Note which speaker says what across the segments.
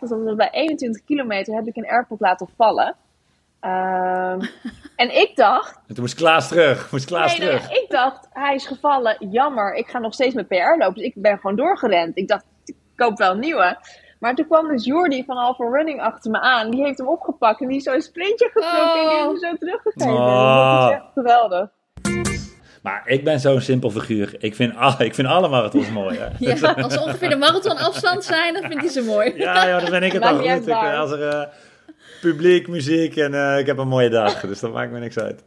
Speaker 1: dat bij 21 kilometer heb ik een airpod laten vallen. Ehm, en ik dacht...
Speaker 2: En toen moest Klaas terug. Moest Klaas
Speaker 1: nee, nee,
Speaker 2: terug.
Speaker 1: ik dacht, hij is gevallen. Jammer, ik ga nog steeds met PR lopen. Dus ik ben gewoon doorgerend. Ik dacht, ik koop wel een nieuwe. Maar toen kwam dus Jordi van Alpha Running achter me aan. Die heeft hem opgepakt en die is zo een sprintje getrokken en die heeft hem zo teruggegeven.
Speaker 2: Oh.
Speaker 1: Dat is echt geweldig.
Speaker 2: Maar ik ben zo'n simpel figuur. Ik vind, al, ik vind alle marathons mooi. Hè?
Speaker 3: Ja, als ze ongeveer de marathonafstand zijn, dan vind je ze mooi.
Speaker 2: Ja, ja, dan ben ik het al goed. Ik, als er eh, publiek, muziek en eh, ik heb een mooie dag. Dus dat maakt me niks uit.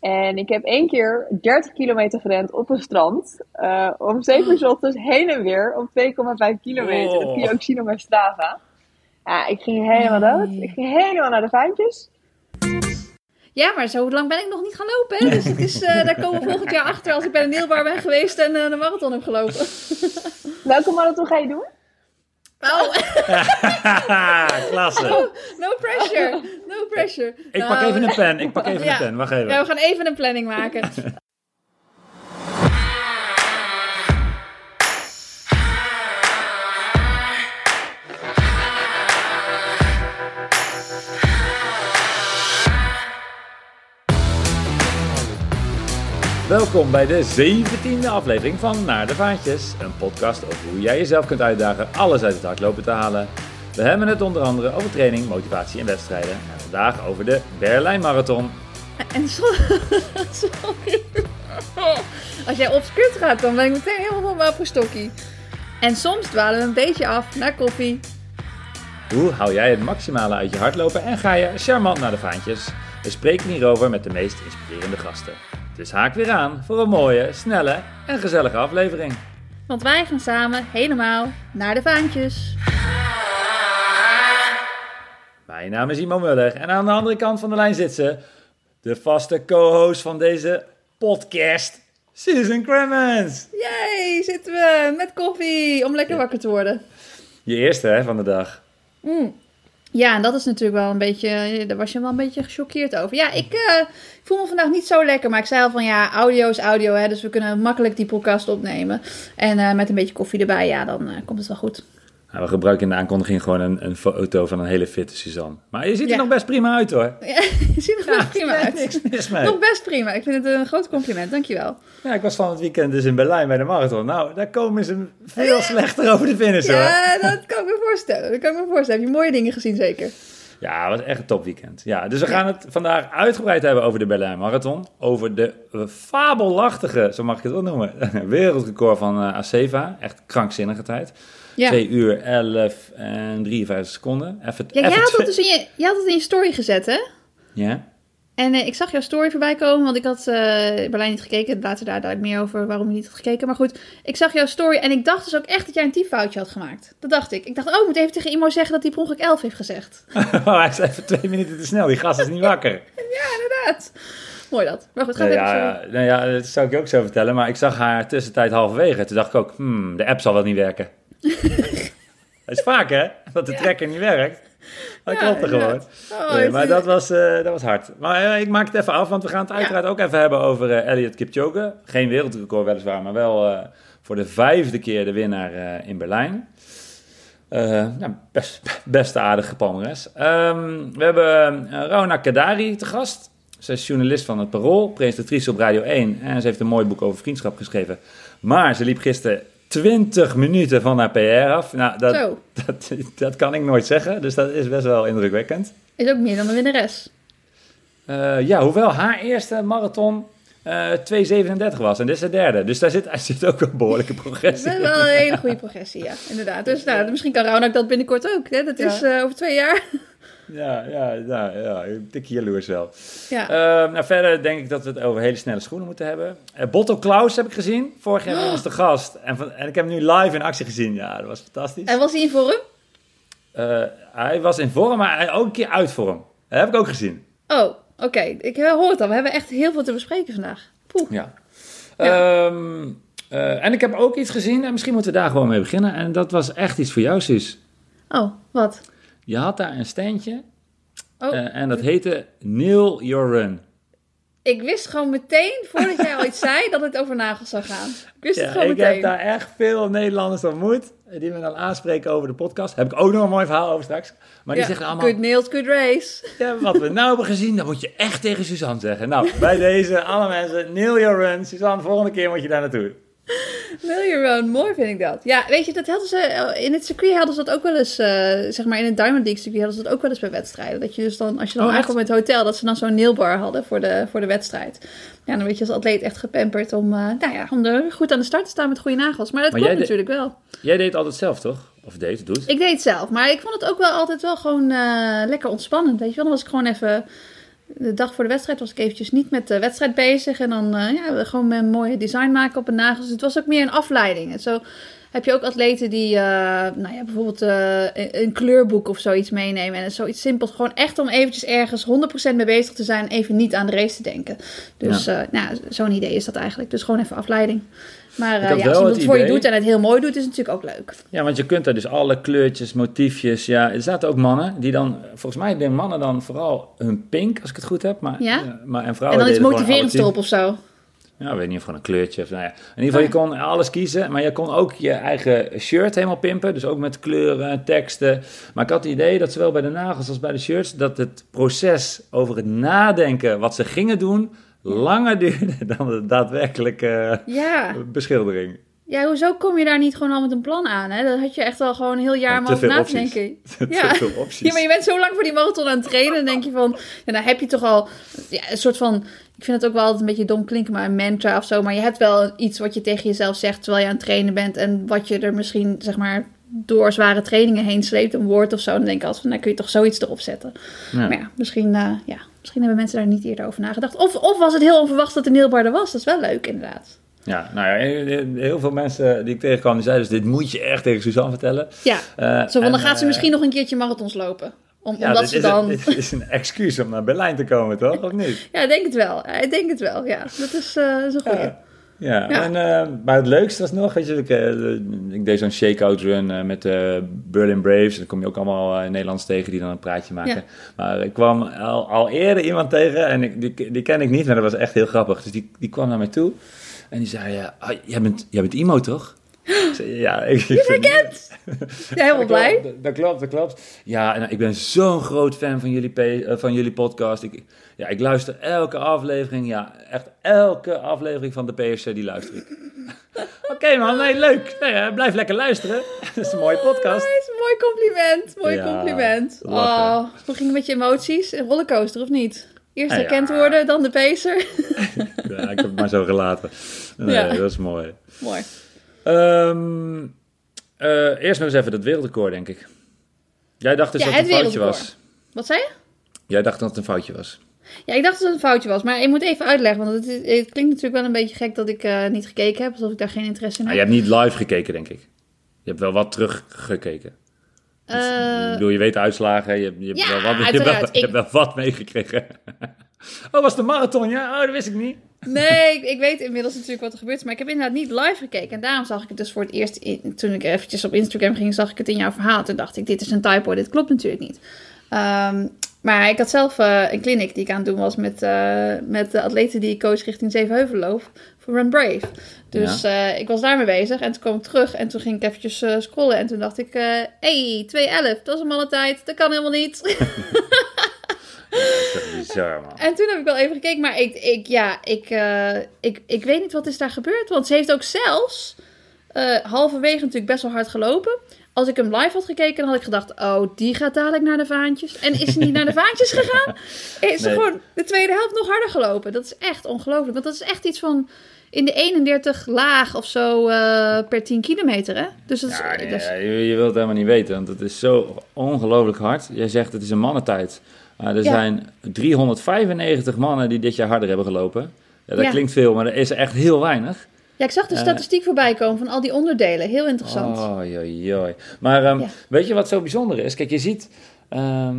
Speaker 1: En ik heb één keer 30 kilometer gerend op een strand. eh, om 7 uur 's ochtends heen en weer op 2,5 kilometer.
Speaker 2: Oh.
Speaker 1: Dat kun je ook zien op mijn Strava. Ja, ik ging helemaal dood. Ik ging helemaal naar de vaantjes.
Speaker 3: Ja, maar zo lang ben ik nog niet gaan lopen. Hè? Dus het is, eh, daar komen we volgend jaar achter als ik bij de Neelbar ben geweest en eh, de marathon heb gelopen.
Speaker 1: Welke marathon ga je doen?
Speaker 3: Oh,
Speaker 2: Klasse.
Speaker 3: no pressure. No pressure.
Speaker 2: Ik pak even een pen. Ik pak even
Speaker 3: Ja.
Speaker 2: een pen. Wacht even.
Speaker 3: Ja, we gaan even een planning maken.
Speaker 2: Welkom bij de 17e aflevering van Naar de Vaantjes. Een podcast over hoe jij jezelf kunt uitdagen alles uit het hardlopen te halen. We hebben het onder andere over training, motivatie en wedstrijden. En vandaag over de Berlijn Marathon.
Speaker 3: En. Sorry. Als jij op script gaat, dan ben ik meteen helemaal van mijn stokkie. En soms dwalen we een beetje af naar koffie.
Speaker 2: Hoe hou jij het maximale uit je hardlopen en ga je charmant naar de vaantjes? We spreken hierover met de meest inspirerende gasten. Dus haak weer aan voor een mooie, snelle en gezellige aflevering.
Speaker 3: Want wij gaan samen helemaal naar de vaantjes.
Speaker 2: Mijn naam is Imo Muller en aan de andere kant van de lijn zit ze, de vaste co-host van deze podcast, Susan Cremens.
Speaker 3: Yay, zitten we met koffie om lekker wakker te worden.
Speaker 2: Je eerste hè, van de dag.
Speaker 3: Ja, en dat is natuurlijk wel een beetje, daar was je wel een beetje gechoqueerd over. Ja, ik, eh, ik voel me vandaag niet zo lekker, maar ik zei al van ja, audio is audio, hè, dus we kunnen makkelijk die podcast opnemen. En eh, met een beetje koffie erbij, ja, dan eh, komt het wel goed.
Speaker 2: Nou, we gebruiken in de aankondiging gewoon een, een foto van een hele fitte Suzanne. Maar je ziet er
Speaker 3: Ja.
Speaker 2: nog best prima uit hoor.
Speaker 3: Ja, je ziet er nog prima
Speaker 2: Nee,
Speaker 3: uit.
Speaker 2: niks mis mee.
Speaker 3: Nog best prima, ik vind het een groot compliment, dankjewel.
Speaker 2: Ja, ik was van het weekend dus in Berlijn bij de marathon. Nou, daar komen ze veel slechter over de finish hoor.
Speaker 3: Ja, dat kan ik me voorstellen, dat kan ik me voorstellen. Heb je mooie dingen gezien zeker?
Speaker 2: Ja, het was echt een topweekend. Ja, dus we gaan het vandaag uitgebreid hebben over de Berlijn Marathon. Over de eh, fabelachtige, zo mag ik het wel noemen, wereldrecord van eh Aceva. Echt krankzinnige tijd.
Speaker 3: Ja.
Speaker 2: 2 uur 11 en 53 seconden. Even,
Speaker 3: Ja, jij had, het dus in je, jij had het in je story gezet, hè?
Speaker 2: Ja?
Speaker 3: En eh, ik zag jouw story voorbij komen, want ik had eh Berlijn niet gekeken. Later daar dadelijk meer over waarom je niet had gekeken. Maar goed, ik zag jouw story en ik dacht dus ook echt dat jij een typfoutje had gemaakt. Dat dacht ik. Ik dacht, oh, ik moet even tegen Imo zeggen dat hij per ongeluk 11 heeft gezegd.
Speaker 2: Oh, hij is even twee minuten te snel. Die gast is niet wakker.
Speaker 3: ja, inderdaad. Mooi dat. Maar goed, ga
Speaker 2: Nou
Speaker 3: even
Speaker 2: ja,
Speaker 3: zo.
Speaker 2: ja, nou ja, dat zou ik je ook zo vertellen. Maar ik zag haar tussentijd halverwege. Toen dacht ik ook, hmm, de app zal wel niet werken. Dat is vaak hè, dat de trekker niet werkt. Dat
Speaker 3: Ja,
Speaker 2: klopt er gewoon.
Speaker 3: Oh,
Speaker 2: Nee, maar dat was, eh, dat was hard. Maar eh, ik maak het even af, want we gaan het uiteraard ook even hebben over eh Elliot Kipchoge. Geen wereldrecord weliswaar, maar wel voor de vijfde keer de winnaar in Berlijn. Nou, best, best aardige palmares. Ehm, we hebben Rona Kadari te gast. Zij is journalist van het Parool, presentatrice op Radio 1. En ze heeft een mooi boek over vriendschap geschreven. Maar ze liep gisteren 20 minuten van haar PR af. Nou, dat,
Speaker 3: Zo.
Speaker 2: dat, dat kan ik nooit zeggen, dus dat is best wel indrukwekkend.
Speaker 3: Is ook meer dan de winnares.
Speaker 2: Eh, ja, hoewel haar eerste marathon eh 2,37 was en dit is de derde. Dus daar zit, daar zit ook een behoorlijke
Speaker 3: Dat
Speaker 2: progressie.
Speaker 3: is wel een hele goede progressie, ja. Inderdaad. Dus nou, misschien kan Raunak dat binnenkort ook. Hè? Dat is eh, over twee jaar.
Speaker 2: Ja, ja, ja, ja, tikje jaloers wel.
Speaker 3: ja.
Speaker 2: Eh, nou, verder denk ik dat we het over hele snelle schoenen moeten hebben. Eh Botto Klaus heb ik gezien. Vorig jaar bij ons de gast. En, van, en ik heb hem nu live in actie gezien. Ja, dat was fantastisch.
Speaker 3: En was hij in vorm?
Speaker 2: Eh, hij was in vorm, maar hij ook een keer uit vorm. Dat heb ik ook gezien.
Speaker 3: Oh, oké. Ik hoor het al. We hebben echt heel veel te bespreken vandaag. Poeh.
Speaker 2: Ja.
Speaker 3: Ja.
Speaker 2: Ehm, eh, en ik heb ook iets gezien. En misschien moeten we daar gewoon mee beginnen. En dat was echt iets voor jou, Suus.
Speaker 3: Oh, wat?
Speaker 2: Je had daar een standje.
Speaker 3: Oh,
Speaker 2: eh, en dat heette Nail Your Run.
Speaker 3: Ik wist gewoon meteen, voordat jij al iets zei, dat het over nagels zou gaan. Ik wist het gewoon
Speaker 2: ik
Speaker 3: meteen.
Speaker 2: heb daar echt veel Nederlanders ontmoet. Die me dan aanspreken over de podcast. Heb ik ook nog een mooi verhaal over straks. Maar die zeggen allemaal...
Speaker 3: Good nails, good race.
Speaker 2: Ja, wat we nou hebben gezien, dat moet je echt tegen Suzanne zeggen. Nou, bij deze, alle mensen, nail your run. Suzanne, volgende keer moet je daar naartoe.
Speaker 3: Your own, mooi vind ik dat. Ja, weet je, dat hadden ze, eh, in het circuit hadden ze dat ook wel eens, eh, zeg maar in het Diamond League circuit hadden ze dat ook wel eens bij wedstrijden. Dat je dus dan, als je dan
Speaker 2: Oh,
Speaker 3: aankomt met het hotel, dat ze dan zo'n nailbar hadden voor de, voor de wedstrijd. Ja, dan werd je als atleet echt gepamperd om, eh, nou ja, om er goed aan de start te staan met goede nagels. Maar dat
Speaker 2: Maar de-
Speaker 3: natuurlijk wel.
Speaker 2: Jij deed altijd zelf, toch? Of deed, doet?
Speaker 3: Ik deed het zelf, maar ik vond het ook wel altijd wel gewoon lekker ontspannend. Weet je wel, dan was ik gewoon even... De dag voor de wedstrijd was ik eventjes niet met de wedstrijd bezig. En dan eh, ja, gewoon een mooie design maken op een nagels. Dus het was ook meer een afleiding. En zo heb je ook atleten die eh, nou ja, bijvoorbeeld eh, een, een kleurboek of zoiets meenemen. En zoiets simpels. Gewoon echt om eventjes ergens 100% mee bezig te zijn. Even niet aan de race te denken. Dus ja. nou, zo'n idee is dat eigenlijk. Dus gewoon even afleiding. Maar ja, als iemand
Speaker 2: het
Speaker 3: het voor je doet en het heel mooi doet, is het natuurlijk ook leuk.
Speaker 2: Ja, want je kunt er dus alle kleurtjes, motiefjes. Ja, er zaten ook mannen die dan, volgens mij de mannen dan vooral hun pink, als ik het goed heb. Maar,
Speaker 3: Ja.
Speaker 2: eh, maar, en
Speaker 3: En
Speaker 2: vrouwen
Speaker 3: dan iets motiverends erop of zo.
Speaker 2: Ja, ik weet niet of gewoon een kleurtje of nou ja. In ieder geval, je kon alles kiezen, maar je kon ook je eigen shirt helemaal pimpen. Dus ook met kleuren, teksten. Maar ik had het idee dat zowel bij de nagels als bij de shirts, dat het proces over het nadenken wat ze gingen doen, langer duurde dan de daadwerkelijke
Speaker 3: Ja.
Speaker 2: beschildering.
Speaker 3: Ja, hoezo kom je daar niet gewoon al met een plan aan? Hè? Dat had je echt wel gewoon een heel jaar over
Speaker 2: veel
Speaker 3: na te denken.
Speaker 2: Te
Speaker 3: Ja.
Speaker 2: veel opties.
Speaker 3: Ja, maar je bent zo lang voor die marathon aan het trainen. Dan denk je van, ja, dan heb je toch al ja, een soort van... Ik vind het ook wel altijd een beetje dom klinken, maar een mantra of zo. Maar je hebt wel iets wat je tegen jezelf zegt terwijl je aan het trainen bent. En wat je er misschien, zeg maar, door zware trainingen heen sleept. Een woord of zo. Dan denk ik altijd van, nou kun je toch zoiets erop zetten.
Speaker 2: Ja.
Speaker 3: Maar ja, misschien, eh, ja, misschien hebben mensen daar niet eerder over nagedacht. Of, of was het heel onverwachts dat de nailbar er was. Dat is wel leuk, inderdaad.
Speaker 2: Ja, nou ja, heel veel mensen die ik tegenkwam, die zeiden dus dit moet je echt tegen Suzanne vertellen.
Speaker 3: Ja,
Speaker 2: Eh,
Speaker 3: zo van, dan gaat ze
Speaker 2: eh,
Speaker 3: misschien nog een keertje marathons lopen. Om,
Speaker 2: Ja,
Speaker 3: omdat ze
Speaker 2: is
Speaker 3: dan...
Speaker 2: Een, dit is een excuus om naar Berlijn te komen, toch? Of niet?
Speaker 3: Ja, ik denk het wel. Ja, Ik denk het wel, ja. Dat is, eh, dat is een goeie.
Speaker 2: Ja. Ja,
Speaker 3: Ja.
Speaker 2: En, eh, maar het leukste was nog, weet je, ik, eh, ik deed zo'n shakeout run eh, met de Berlin Braves. En dan kom je ook allemaal eh, Nederlands tegen die dan een praatje maken.
Speaker 3: Ja.
Speaker 2: Maar ik kwam al, al eerder iemand tegen en ik, die, die ken ik niet, maar dat was echt heel grappig. Dus die, die kwam naar mij toe en die zei, ja, ah, jij, bent, jij bent emo toch? Ik zei, ja, ik, ik
Speaker 3: herkent? Helemaal blij.
Speaker 2: Dat, dat klopt, dat klopt. Ja, en ik ben zo'n groot fan van jullie, eh, van jullie podcast. Ik, ja, ik luister elke aflevering. Ja, echt elke aflevering van de PSC, die luister ik. Oké man, nee, leuk. Nee, blijf lekker luisteren. Dat is een mooie podcast.
Speaker 3: Nice, mooi compliment. Mooi
Speaker 2: Ja,
Speaker 3: compliment.
Speaker 2: lachen.
Speaker 3: Oh, hoe ging het met je emoties? Een rollercoaster of niet? Eerst
Speaker 2: Ja,
Speaker 3: herkend
Speaker 2: ja.
Speaker 3: worden, dan de pacer.
Speaker 2: Ja, ik heb het maar zo gelaten. Nee,
Speaker 3: Ja.
Speaker 2: dat is mooi.
Speaker 3: mooi.
Speaker 2: Ehm, eh, eerst nog eens even dat wereldrecord, denk ik. Jij dacht dus
Speaker 3: Ja,
Speaker 2: dat het een foutje was.
Speaker 3: Wat zei je?
Speaker 2: Jij dacht dat het een foutje was.
Speaker 3: Ja, ik dacht dat het een foutje was. Maar ik moet even uitleggen. Want het, het klinkt natuurlijk wel een beetje gek dat ik eh, niet gekeken heb. Alsof ik daar geen interesse in
Speaker 2: Nou,
Speaker 3: heb.
Speaker 2: je hebt niet live gekeken, denk ik. Je hebt wel wat teruggekeken.
Speaker 3: Eh,
Speaker 2: ik bedoel, je weet de uitslagen, je, hebt- je, hebt,
Speaker 3: ja,
Speaker 2: wel wat, je, hebt
Speaker 3: uiteraard.
Speaker 2: wel, je
Speaker 3: Ik-
Speaker 2: hebt wel wat meegekregen. oh, was de marathon, ja? Oh, dat wist ik niet.
Speaker 3: Nee, ik, ik weet inmiddels natuurlijk wat er gebeurt. Maar ik heb inderdaad niet live gekeken. En daarom zag ik het dus voor het eerst. In, toen ik eventjes op Instagram ging, zag ik het in jouw verhaal. Toen dacht ik, dit is een typo. Dit klopt natuurlijk niet. Ehm, maar ik had zelf eh, een clinic die ik aan het doen was met, eh, met de atleten die ik coach richting Zevenheuvelloop voor Run Brave. Dus eh, ik was daarmee bezig en toen kwam ik terug en toen ging ik eventjes scrollen. En toen dacht ik, eh hey, 2.11, dat is een malle tijd, dat kan helemaal niet.
Speaker 2: Bizar, man.
Speaker 3: En toen heb ik wel even gekeken, maar ik, ik, ja, ik, ik, ik weet niet wat is daar gebeurd. Want ze heeft ook zelfs eh, halverwege natuurlijk best wel hard gelopen. Als ik hem live had gekeken, dan had ik gedacht... oh, die gaat dadelijk naar de vaantjes. En is ze niet naar de vaantjes gegaan? Is ze
Speaker 2: Nee.
Speaker 3: gewoon de tweede helft nog harder gelopen. Dat is echt ongelooflijk. Want dat is echt iets van in de 31 laag of zo eh, per 10 kilometer, hè? Dus dat is...
Speaker 2: Ja, nee,
Speaker 3: dat is-
Speaker 2: ja, je, je wilt het helemaal niet weten, want het is zo ongelooflijk hard. Jij zegt het is een mannentijd. Maar er
Speaker 3: Ja.
Speaker 2: zijn 395 mannen die dit jaar harder hebben gelopen. Ja, dat klinkt veel, maar er is echt heel weinig.
Speaker 3: Ja, ik zag de
Speaker 2: Eh.
Speaker 3: statistiek voorbij komen van al die onderdelen. Heel interessant.
Speaker 2: Oh, joi, joi. Maar ehm,
Speaker 3: Ja.
Speaker 2: weet je wat zo bijzonder is? Kijk, je ziet, ehm,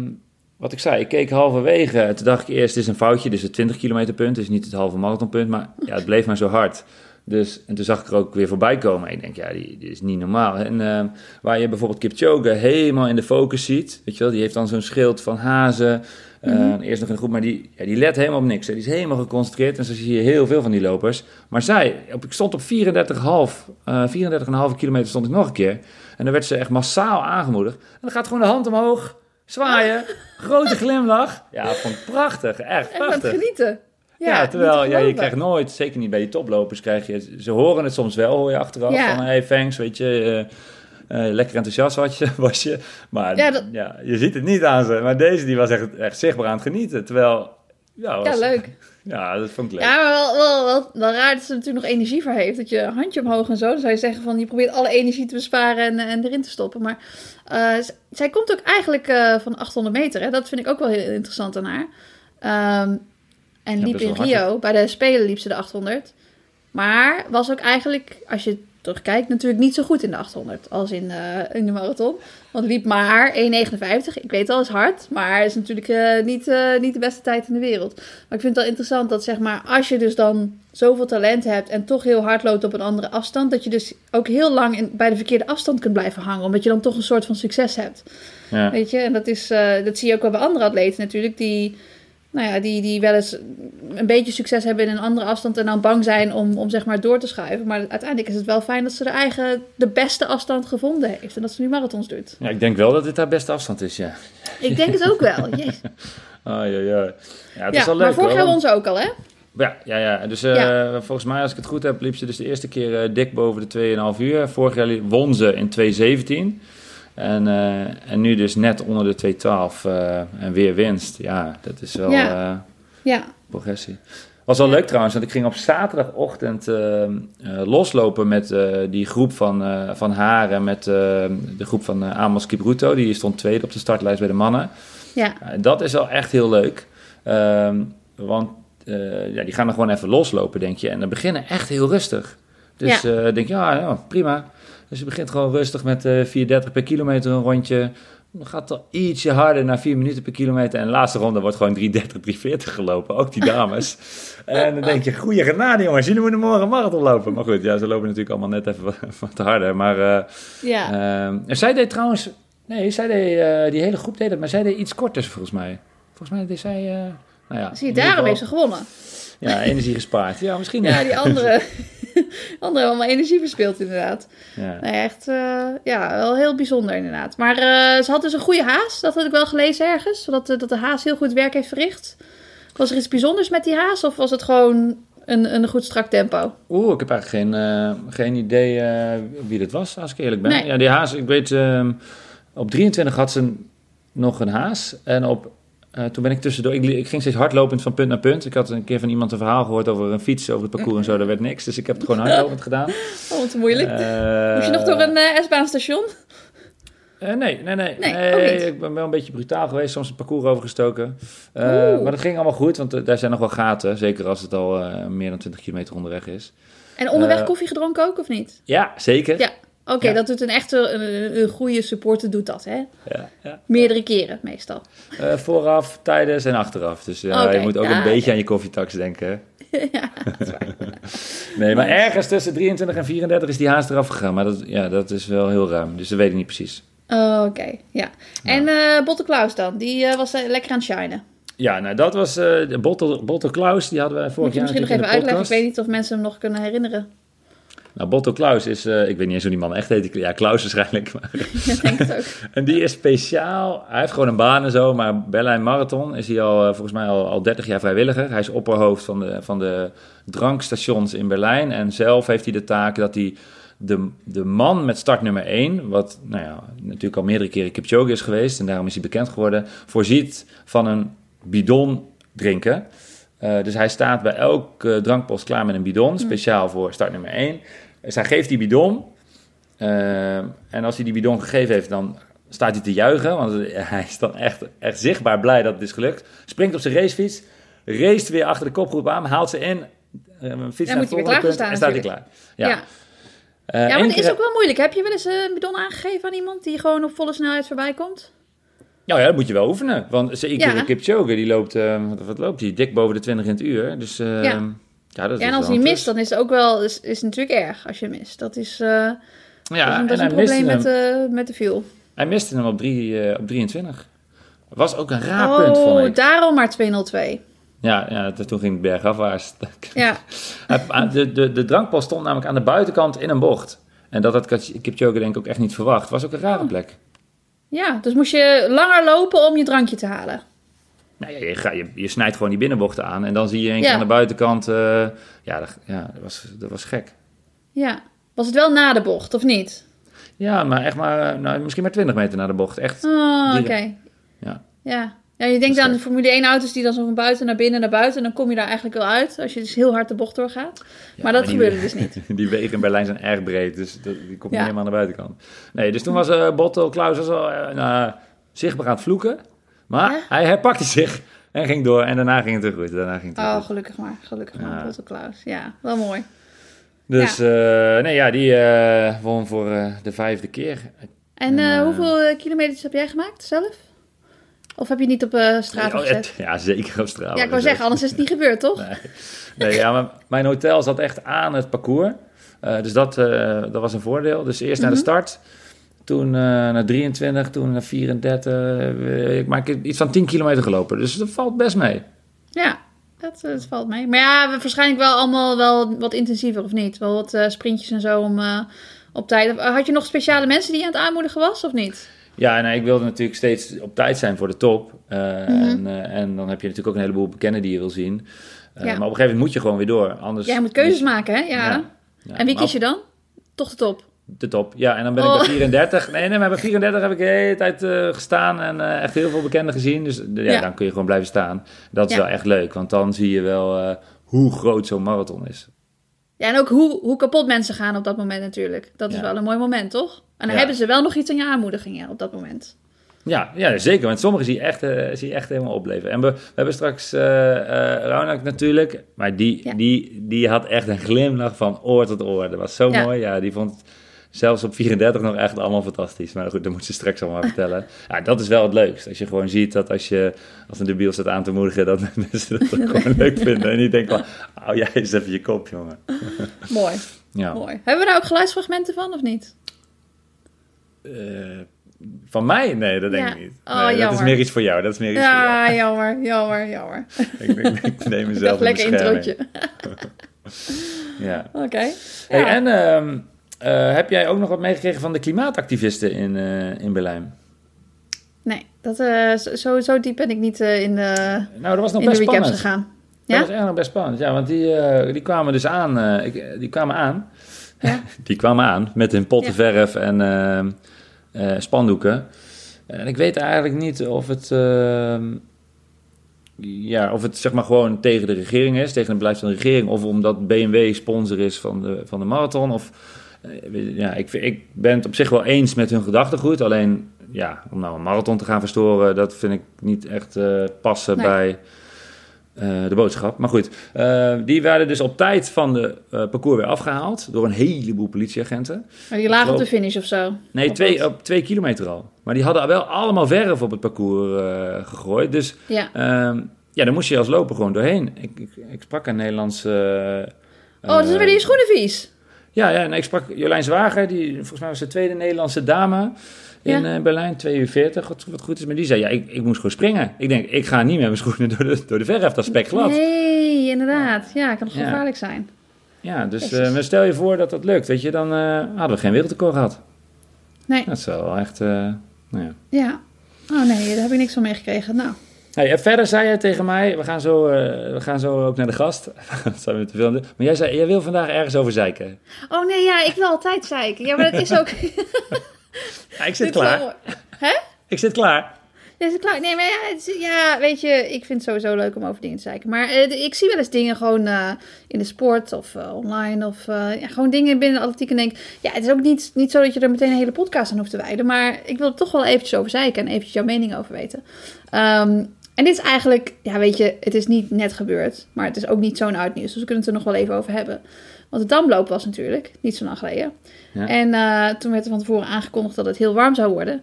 Speaker 2: wat ik zei, ik keek halverwege. Toen dacht ik eerst, het is een foutje, dus het 20 kilometer punt, dus niet het halve marathonpunt. Maar ja, het bleef maar zo hard. Dus, en toen zag ik er ook weer voorbij komen. Ik denk, ja, die, die is niet normaal. En ehm, waar je bijvoorbeeld Kipchoge helemaal in de focus ziet, weet je wel, die heeft dan zo'n schild van hazen. Eh,
Speaker 3: Mhm.
Speaker 2: Eerst nog in de groep, maar die, ja, die let helemaal op niks. hè. Die is helemaal geconcentreerd en zo zie je heel veel van die lopers. Maar zij, op, ik stond op 34,5 eh 34,5 kilometer stond ik nog een keer. En dan werd ze echt massaal aangemoedigd. En dan gaat gewoon de hand omhoog, zwaaien, grote glimlach. Ja, vond prachtig, echt
Speaker 3: het
Speaker 2: prachtig.
Speaker 3: genieten.
Speaker 2: Ja, terwijl
Speaker 3: te
Speaker 2: ja, je krijgt nooit, zeker niet bij die toplopers, krijg je, ze horen het soms wel, hoor je achteraf,
Speaker 3: Ja.
Speaker 2: van hey thanks, weet je, eh, eh, lekker enthousiast was je, was je. Maar
Speaker 3: Ja,
Speaker 2: ja, je ziet het niet aan ze. Maar deze, die was echt, echt zichtbaar aan het genieten, terwijl, ja,
Speaker 3: Ja,
Speaker 2: was,
Speaker 3: leuk.
Speaker 2: Ja, dat vond ik leuk.
Speaker 3: Ja, maar wel, wel, wel, wel raar dat ze er natuurlijk nog energie voor heeft. Dat je handje omhoog en zo. Dan zou je zeggen van je probeert alle energie te besparen en, en erin te stoppen. Maar eh, zij komt ook eigenlijk eh, van 800 meter. Hè? Dat vind ik ook wel heel interessant aan haar. Ehm, en
Speaker 2: Ja,
Speaker 3: liep in Rio, bij de Spelen liep ze de 800. Maar was ook eigenlijk, als je terugkijkt, natuurlijk niet zo goed in de 800 als in, eh, in de marathon. Want liep maar 1,59. Ik weet al, is hard, maar is natuurlijk eh, niet, eh, niet de beste tijd in de wereld. Maar ik vind het wel interessant dat zeg maar, als je dus dan zoveel talent hebt en toch heel hard loopt op een andere afstand, dat je dus ook heel lang in, bij de verkeerde afstand kunt blijven hangen, omdat je dan toch een soort van succes hebt.
Speaker 2: Ja.
Speaker 3: Weet je, en dat, is, dat zie je ook wel bij andere atleten natuurlijk, die, nou ja, die, die wel eens een beetje succes hebben in een andere afstand en dan bang zijn om, om zeg maar door te schuiven. Maar uiteindelijk is het wel fijn dat ze de eigen, de beste afstand gevonden heeft en dat ze nu marathons doet.
Speaker 2: Ja, ik denk wel dat dit haar beste afstand is, ja.
Speaker 3: Ik denk het ook wel.
Speaker 2: Oh, ja, ja. Ja, het
Speaker 3: Ja,
Speaker 2: is leuk,
Speaker 3: maar vorig jaar won ze ook al, hè?
Speaker 2: Ja, ja, ja. Dus eh,
Speaker 3: Ja.
Speaker 2: volgens mij, als ik het goed heb, liep ze dus de eerste keer eh, dik boven de 2,5 uur. Vorig jaar won ze in 2,17. En, eh, en nu dus net onder de 2,12 eh, en weer winst. Ja, dat is wel
Speaker 3: Ja.
Speaker 2: eh,
Speaker 3: Ja.
Speaker 2: progressie. Was wel
Speaker 3: Ja.
Speaker 2: leuk trouwens, want ik ging op zaterdagochtend loslopen met die groep van, van haar en met de groep van Amos Kipruto. Die stond tweede op de startlijst bij de mannen.
Speaker 3: Ja.
Speaker 2: Ja, dat is wel echt heel leuk. Ehm, want ja, die gaan er gewoon even loslopen, denk je. En dan beginnen echt heel rustig. Dus eh denk je, ja, ja, prima. Dus je begint gewoon rustig met eh 4,30 per kilometer een rondje. Dan gaat het al ietsje harder naar 4 minuten per kilometer. En de laatste ronde wordt gewoon 3,30, 3,40 gelopen. Ook die dames. en dan denk je, goeie genade jongens. Jullie moeten morgen een marathon lopen. Maar goed, ja, ze lopen natuurlijk allemaal net even wat, wat harder. Maar eh,
Speaker 3: Ja.
Speaker 2: Ehm, en zij deed trouwens... Nee, zij deed, eh, die hele groep deed het, maar zij deed iets korters volgens mij. Volgens mij deed zij... eh, nou ja,
Speaker 3: Zie je, daarom heeft ze gewonnen.
Speaker 2: Ja, energie gespaard. Ja, misschien.
Speaker 3: Ja, die andere, andere allemaal energie verspeeld inderdaad.
Speaker 2: Ja.
Speaker 3: Nee, echt, eh, ja, wel heel bijzonder inderdaad. Maar eh, ze had dus een goede haas, dat had ik wel gelezen ergens. Dat, de- dat de haas heel goed werk heeft verricht. Was er iets bijzonders met die haas of was het gewoon een, een goed strak tempo?
Speaker 2: Oeh, ik heb eigenlijk geen, eh, geen idee eh, wie dat was, als ik eerlijk ben.
Speaker 3: Nee.
Speaker 2: Ja, die haas, ik weet... ehm, op 23 had ze nog een haas. En op... eh, toen ben ik tussendoor... Ik, ik ging steeds hardlopend van punt naar punt. Ik had een keer van iemand een verhaal gehoord over een fiets, over het parcours en zo. Daar werd niks. Dus ik heb het gewoon hardlopend gedaan.
Speaker 3: Oh, wat moeilijk.
Speaker 2: Eh,
Speaker 3: Moest je nog door een eh, S-baanstation?
Speaker 2: Eh, nee, nee, nee.
Speaker 3: Nee,
Speaker 2: ik ben wel een beetje brutaal geweest, soms het parcours overgestoken. Maar dat ging allemaal goed, want daar zijn nog wel gaten. Zeker als het al meer dan 20 kilometer onderweg is.
Speaker 3: En onderweg koffie gedronken ook of niet?
Speaker 2: Ja, zeker.
Speaker 3: Ja. Oké,
Speaker 2: Ja.
Speaker 3: dat doet een echte, een, een goede supporter doet dat, hè?
Speaker 2: Ja, ja.
Speaker 3: Meerdere keren meestal.
Speaker 2: Eh, vooraf, tijdens en achteraf. Dus ja,
Speaker 3: Oké,
Speaker 2: je moet ook een beetje aan je koffietax denken.
Speaker 3: ja, dat is waar.
Speaker 2: Nee, maar ergens tussen 23 en 34 is die haast eraf gegaan. Maar dat, ja, dat is wel heel ruim. Dus dat weet ik niet precies.
Speaker 3: Oh, Oké, ja. En eh Botte Klaus dan? Die was lekker aan het shinen.
Speaker 2: Ja, nou dat was de Bottle, Bottle Klaus. Die hadden wij vorig
Speaker 3: Moet je
Speaker 2: jaar
Speaker 3: misschien nog even uitleggen. Ik weet niet of mensen hem nog kunnen herinneren.
Speaker 2: Nou, Bottle Klaus is... eh, ik weet niet eens hoe die man echt heet. Ja, Klaus waarschijnlijk. Maar
Speaker 3: Ik denk het ook.
Speaker 2: En die is speciaal. Hij heeft gewoon een baan en zo, maar Berlijn Marathon is hij al, eh, volgens mij al, al 30 jaar vrijwilliger. Hij is opperhoofd van de, van de drankstations in Berlijn. En zelf heeft hij de taak dat hij de, de man met startnummer 1, wat nou ja, natuurlijk al meerdere keren Kipchoge is geweest en daarom is hij bekend geworden, voorziet van een bidon drinken. Eh, dus hij staat bij elke drankpost klaar met een bidon, speciaal voor startnummer 1. Dus hij geeft die bidon. eh, en als hij die bidon gegeven heeft, dan staat hij te juichen. Want hij is dan echt, echt zichtbaar blij dat het is gelukt. Springt op zijn racefiets. Race weer achter de kopgroep aan. Haalt ze in. eh, fiets naar
Speaker 3: moet
Speaker 2: het punt
Speaker 3: klaar
Speaker 2: en staat hij klaar. Ja,
Speaker 3: Ja,
Speaker 2: Eh,
Speaker 3: ja maar het is ook wel moeilijk. Heb je wel eens eh, een bidon aangegeven aan iemand die gewoon op volle snelheid voorbij komt?
Speaker 2: Nou ja, dat moet je wel oefenen. Want zeker
Speaker 3: Ja.
Speaker 2: Kipchoge, die loopt, eh, wat, loopt die? Dik boven de 20 in het uur. Dus eh,
Speaker 3: Ja.
Speaker 2: ja. dat is
Speaker 3: Ja, en als hij mist, dan is het ook wel is, is natuurlijk erg als je mist. Dat is, eh.
Speaker 2: Ja,
Speaker 3: dat is, dat een probleem met, de met de fuel.
Speaker 2: hij miste hem op, drie, eh, op 23. Was ook een raar punt, vond
Speaker 3: Oh,
Speaker 2: ik.
Speaker 3: daarom maar 202.
Speaker 2: Ja, ja, toen ging het bergafwaarts.
Speaker 3: Ja,
Speaker 2: De, de, de drankpas stond namelijk aan de buitenkant in een bocht. En dat had Kipchoge denk ik ook echt niet verwacht. Was ook een rare plek.
Speaker 3: Ja, dus moest je langer lopen om je drankje te halen.
Speaker 2: Nou, ja, je, ga- je, je snijdt gewoon die binnenbochten aan. En dan zie je één keer
Speaker 3: Ja.
Speaker 2: aan de buitenkant... eh, ja, dat, ja dat, was, dat was gek.
Speaker 3: Ja. Was het wel na de bocht, of niet?
Speaker 2: Ja, maar echt maar... Nou, misschien maar 20 meter naar de bocht. Echt.
Speaker 3: Oh, oké.
Speaker 2: Ja.
Speaker 3: Ja. Ja, je denkt aan de. Formule 1 auto's die dan zo van buiten naar binnen naar buiten. En dan kom je daar eigenlijk wel uit als je dus heel hard de bocht doorgaat.
Speaker 2: Ja,
Speaker 3: maar dat gebeurde dus niet.
Speaker 2: Die wegen in Berlijn zijn erg breed, dus dat, die komt
Speaker 3: Ja.
Speaker 2: niet helemaal aan de buitenkant. Nee, dus toen was eh Botto, Klaus was al zichtbaar aan het vloeken. Maar
Speaker 3: Ja?
Speaker 2: hij herpakte zich en ging door. En daarna ging het weer goed. Daarna ging het
Speaker 3: Oh,
Speaker 2: goed.
Speaker 3: gelukkig maar. Gelukkig maar.
Speaker 2: Ja.
Speaker 3: Bottle Klaus. Ja, wel mooi.
Speaker 2: Dus eh, nee, ja, die eh, won voor de vijfde keer.
Speaker 3: En hoeveel kilometers heb jij gemaakt zelf? Of heb je niet op eh straat gezet?
Speaker 2: het- ja, zeker op straat.
Speaker 3: Ja, ik wou zeggen, anders is het niet gebeurd, toch?
Speaker 2: Nee, nee ja, maar mijn hotel zat echt aan het parcours. Eh, dus dat, eh, dat was een voordeel. Dus eerst naar de
Speaker 3: Mhm.
Speaker 2: start. Toen eh, naar 23, toen naar 34. eh, ik maak iets van 10 kilometer gelopen. Dus dat valt best mee.
Speaker 3: Ja, dat, dat valt mee. Maar ja, we waarschijnlijk wel allemaal wel wat intensiever, of niet? Wel wat eh, sprintjes en zo om eh, op tijd. Had je nog speciale mensen die je aan het aanmoedigen was, of niet?
Speaker 2: Ja, en ik wilde natuurlijk steeds op tijd zijn voor de top. Eh,
Speaker 3: Mhm.
Speaker 2: en, eh, en dan heb je natuurlijk ook een heleboel bekenden die je wil zien. Eh,
Speaker 3: Ja.
Speaker 2: Maar op een gegeven moment moet je gewoon weer door. Anders
Speaker 3: Jij moet keuzes maken, hè? Ja.
Speaker 2: Ja. Ja,
Speaker 3: en wie kies je dan? Toch de top.
Speaker 2: De top. Ja, en dan ben ik
Speaker 3: Oh.
Speaker 2: bij 34. Nee, nee, maar bij 34 heb ik de hele tijd gestaan en echt heel veel bekenden gezien. Dus ja,
Speaker 3: Ja.
Speaker 2: dan kun je gewoon blijven staan. Dat is
Speaker 3: Ja.
Speaker 2: wel echt leuk, want dan zie je wel hoe groot zo'n marathon is.
Speaker 3: Ja, en ook hoe, hoe kapot mensen gaan op dat moment natuurlijk. Dat is
Speaker 2: Ja.
Speaker 3: wel een mooi moment, toch? En dan
Speaker 2: Ja.
Speaker 3: hebben ze wel nog iets aan je aanmoedigingen op dat moment.
Speaker 2: Ja, ja zeker. Want sommigen zie je echt, eh, zie je echt helemaal opleven. En we, we hebben straks Raunak natuurlijk. Maar die,
Speaker 3: Ja.
Speaker 2: die, die had echt een glimlach van oor tot oor. Dat was zo
Speaker 3: Ja.
Speaker 2: mooi. Ja, die vond zelfs op 34 nog echt allemaal fantastisch. Maar goed, dat moet ze straks allemaal vertellen. Ja, dat is wel het leukst. Als je gewoon ziet dat als je als een debiel staat aan te moedigen... dat mensen dat ook gewoon leuk vinden. En niet denken van, hou jij eens even je kop, jongen.
Speaker 3: Mooi,
Speaker 2: Ja.
Speaker 3: mooi. Hebben we daar ook geluidsfragmenten van, of niet?
Speaker 2: Eh, van mij? Nee, dat denk
Speaker 3: Ja.
Speaker 2: ik niet.
Speaker 3: Oh,
Speaker 2: Nee, dat is meer iets voor jou. Dat is meer iets voor jou.
Speaker 3: Ja, jammer, jammer, jammer.
Speaker 2: Ik, ik, ik neem mezelf in
Speaker 3: lekker introotje.
Speaker 2: Ja.
Speaker 3: Oké.
Speaker 2: Hey,
Speaker 3: Ja.
Speaker 2: en ehm, eh, heb jij ook nog wat meegekregen van de klimaatactivisten in, eh, in Berlijn?
Speaker 3: Nee, dat, eh, zo- zo, diep ben ik niet in de,
Speaker 2: Nou, dat was nog
Speaker 3: in de
Speaker 2: best spannend.
Speaker 3: gegaan.
Speaker 2: Dat
Speaker 3: Ja?
Speaker 2: was echt nog best spannend. Ja, want die, die kwamen dus aan. ik, die kwamen aan.
Speaker 3: Ja.
Speaker 2: die kwamen aan met hun potten
Speaker 3: Ja.
Speaker 2: verf en ehm, eh, spandoeken. En ik weet eigenlijk niet of het... ehm, ja, of het zeg maar gewoon tegen de regering is, tegen het beleid van de regering, of omdat BMW sponsor is van de, van de marathon. Of, eh, ja, ik, ik ben het op zich wel eens met hun gedachtegoed. Alleen, ja, om nou een marathon te gaan verstoren, dat vind ik niet echt eh, passen
Speaker 3: Nee.
Speaker 2: bij eh, de boodschap. Maar goed, eh, die werden dus op tijd van de eh, parcours weer afgehaald door een heleboel politieagenten.
Speaker 3: Maar die lagen op de finish of zo?
Speaker 2: Nee,
Speaker 3: Of
Speaker 2: twee, op twee kilometer al. Maar die hadden wel allemaal verf op het parcours gegooid. Dus
Speaker 3: Ja.
Speaker 2: Ehm, ja, dan moest je als loper gewoon doorheen. Ik, ik, ik sprak een Nederlandse...
Speaker 3: Oh, dus
Speaker 2: eh,
Speaker 3: werden je schoenen vies?
Speaker 2: Ja, ja en ik sprak Jolijn Zwager, die volgens mij was de tweede Nederlandse dame in
Speaker 3: Ja.
Speaker 2: eh, Berlijn, 2 uur 40, wat, wat goed is. Maar die zei, ja, ik, ik moest gewoon springen. Ik denk, ik ga niet met mijn schoenen door de, door de verf, dat is spekglad.
Speaker 3: Nee, inderdaad. Ja, kan nog
Speaker 2: Ja.
Speaker 3: gevaarlijk zijn.
Speaker 2: Ja, dus eh, maar stel je voor dat dat lukt, weet je, dan eh, hadden we geen wereldrecord gehad.
Speaker 3: Nee.
Speaker 2: Dat is wel echt, nou ja.
Speaker 3: Ja. Oh nee, daar heb ik niks van meegekregen. Nou,
Speaker 2: Hey, en verder zei jij tegen mij, we gaan zo, we gaan zo ook naar de gast. dat zijn we te veel. Maar jij zei, jij wil vandaag ergens over zeiken.
Speaker 3: Oh nee, ja, ik wil altijd zeiken. Ja, maar dat is ook...
Speaker 2: Ja, ik zit
Speaker 3: Dit
Speaker 2: klaar.
Speaker 3: Hè?
Speaker 2: Ik zit klaar.
Speaker 3: Ja, het klaar? Nee, maar ja, het is- ja, weet je, ik vind het sowieso leuk om over dingen te zeiken. Maar eh, ik zie wel eens dingen gewoon eh, in de sport of eh, online of ja, gewoon dingen binnen de atletiek. En denk, ja, het is ook niet, niet zo dat je er meteen een hele podcast aan hoeft te wijden. Maar ik wil er toch wel eventjes over zeiken en eventjes jouw mening over weten. Ehm, en dit is eigenlijk, ja, weet je, het is niet net gebeurd. Maar het is ook niet zo'n oud nieuws. Dus we kunnen het er nog wel even over hebben. Want de damloop was natuurlijk, niet zo lang geleden.
Speaker 2: Ja.
Speaker 3: En eh, toen werd er van tevoren aangekondigd dat het heel warm zou worden.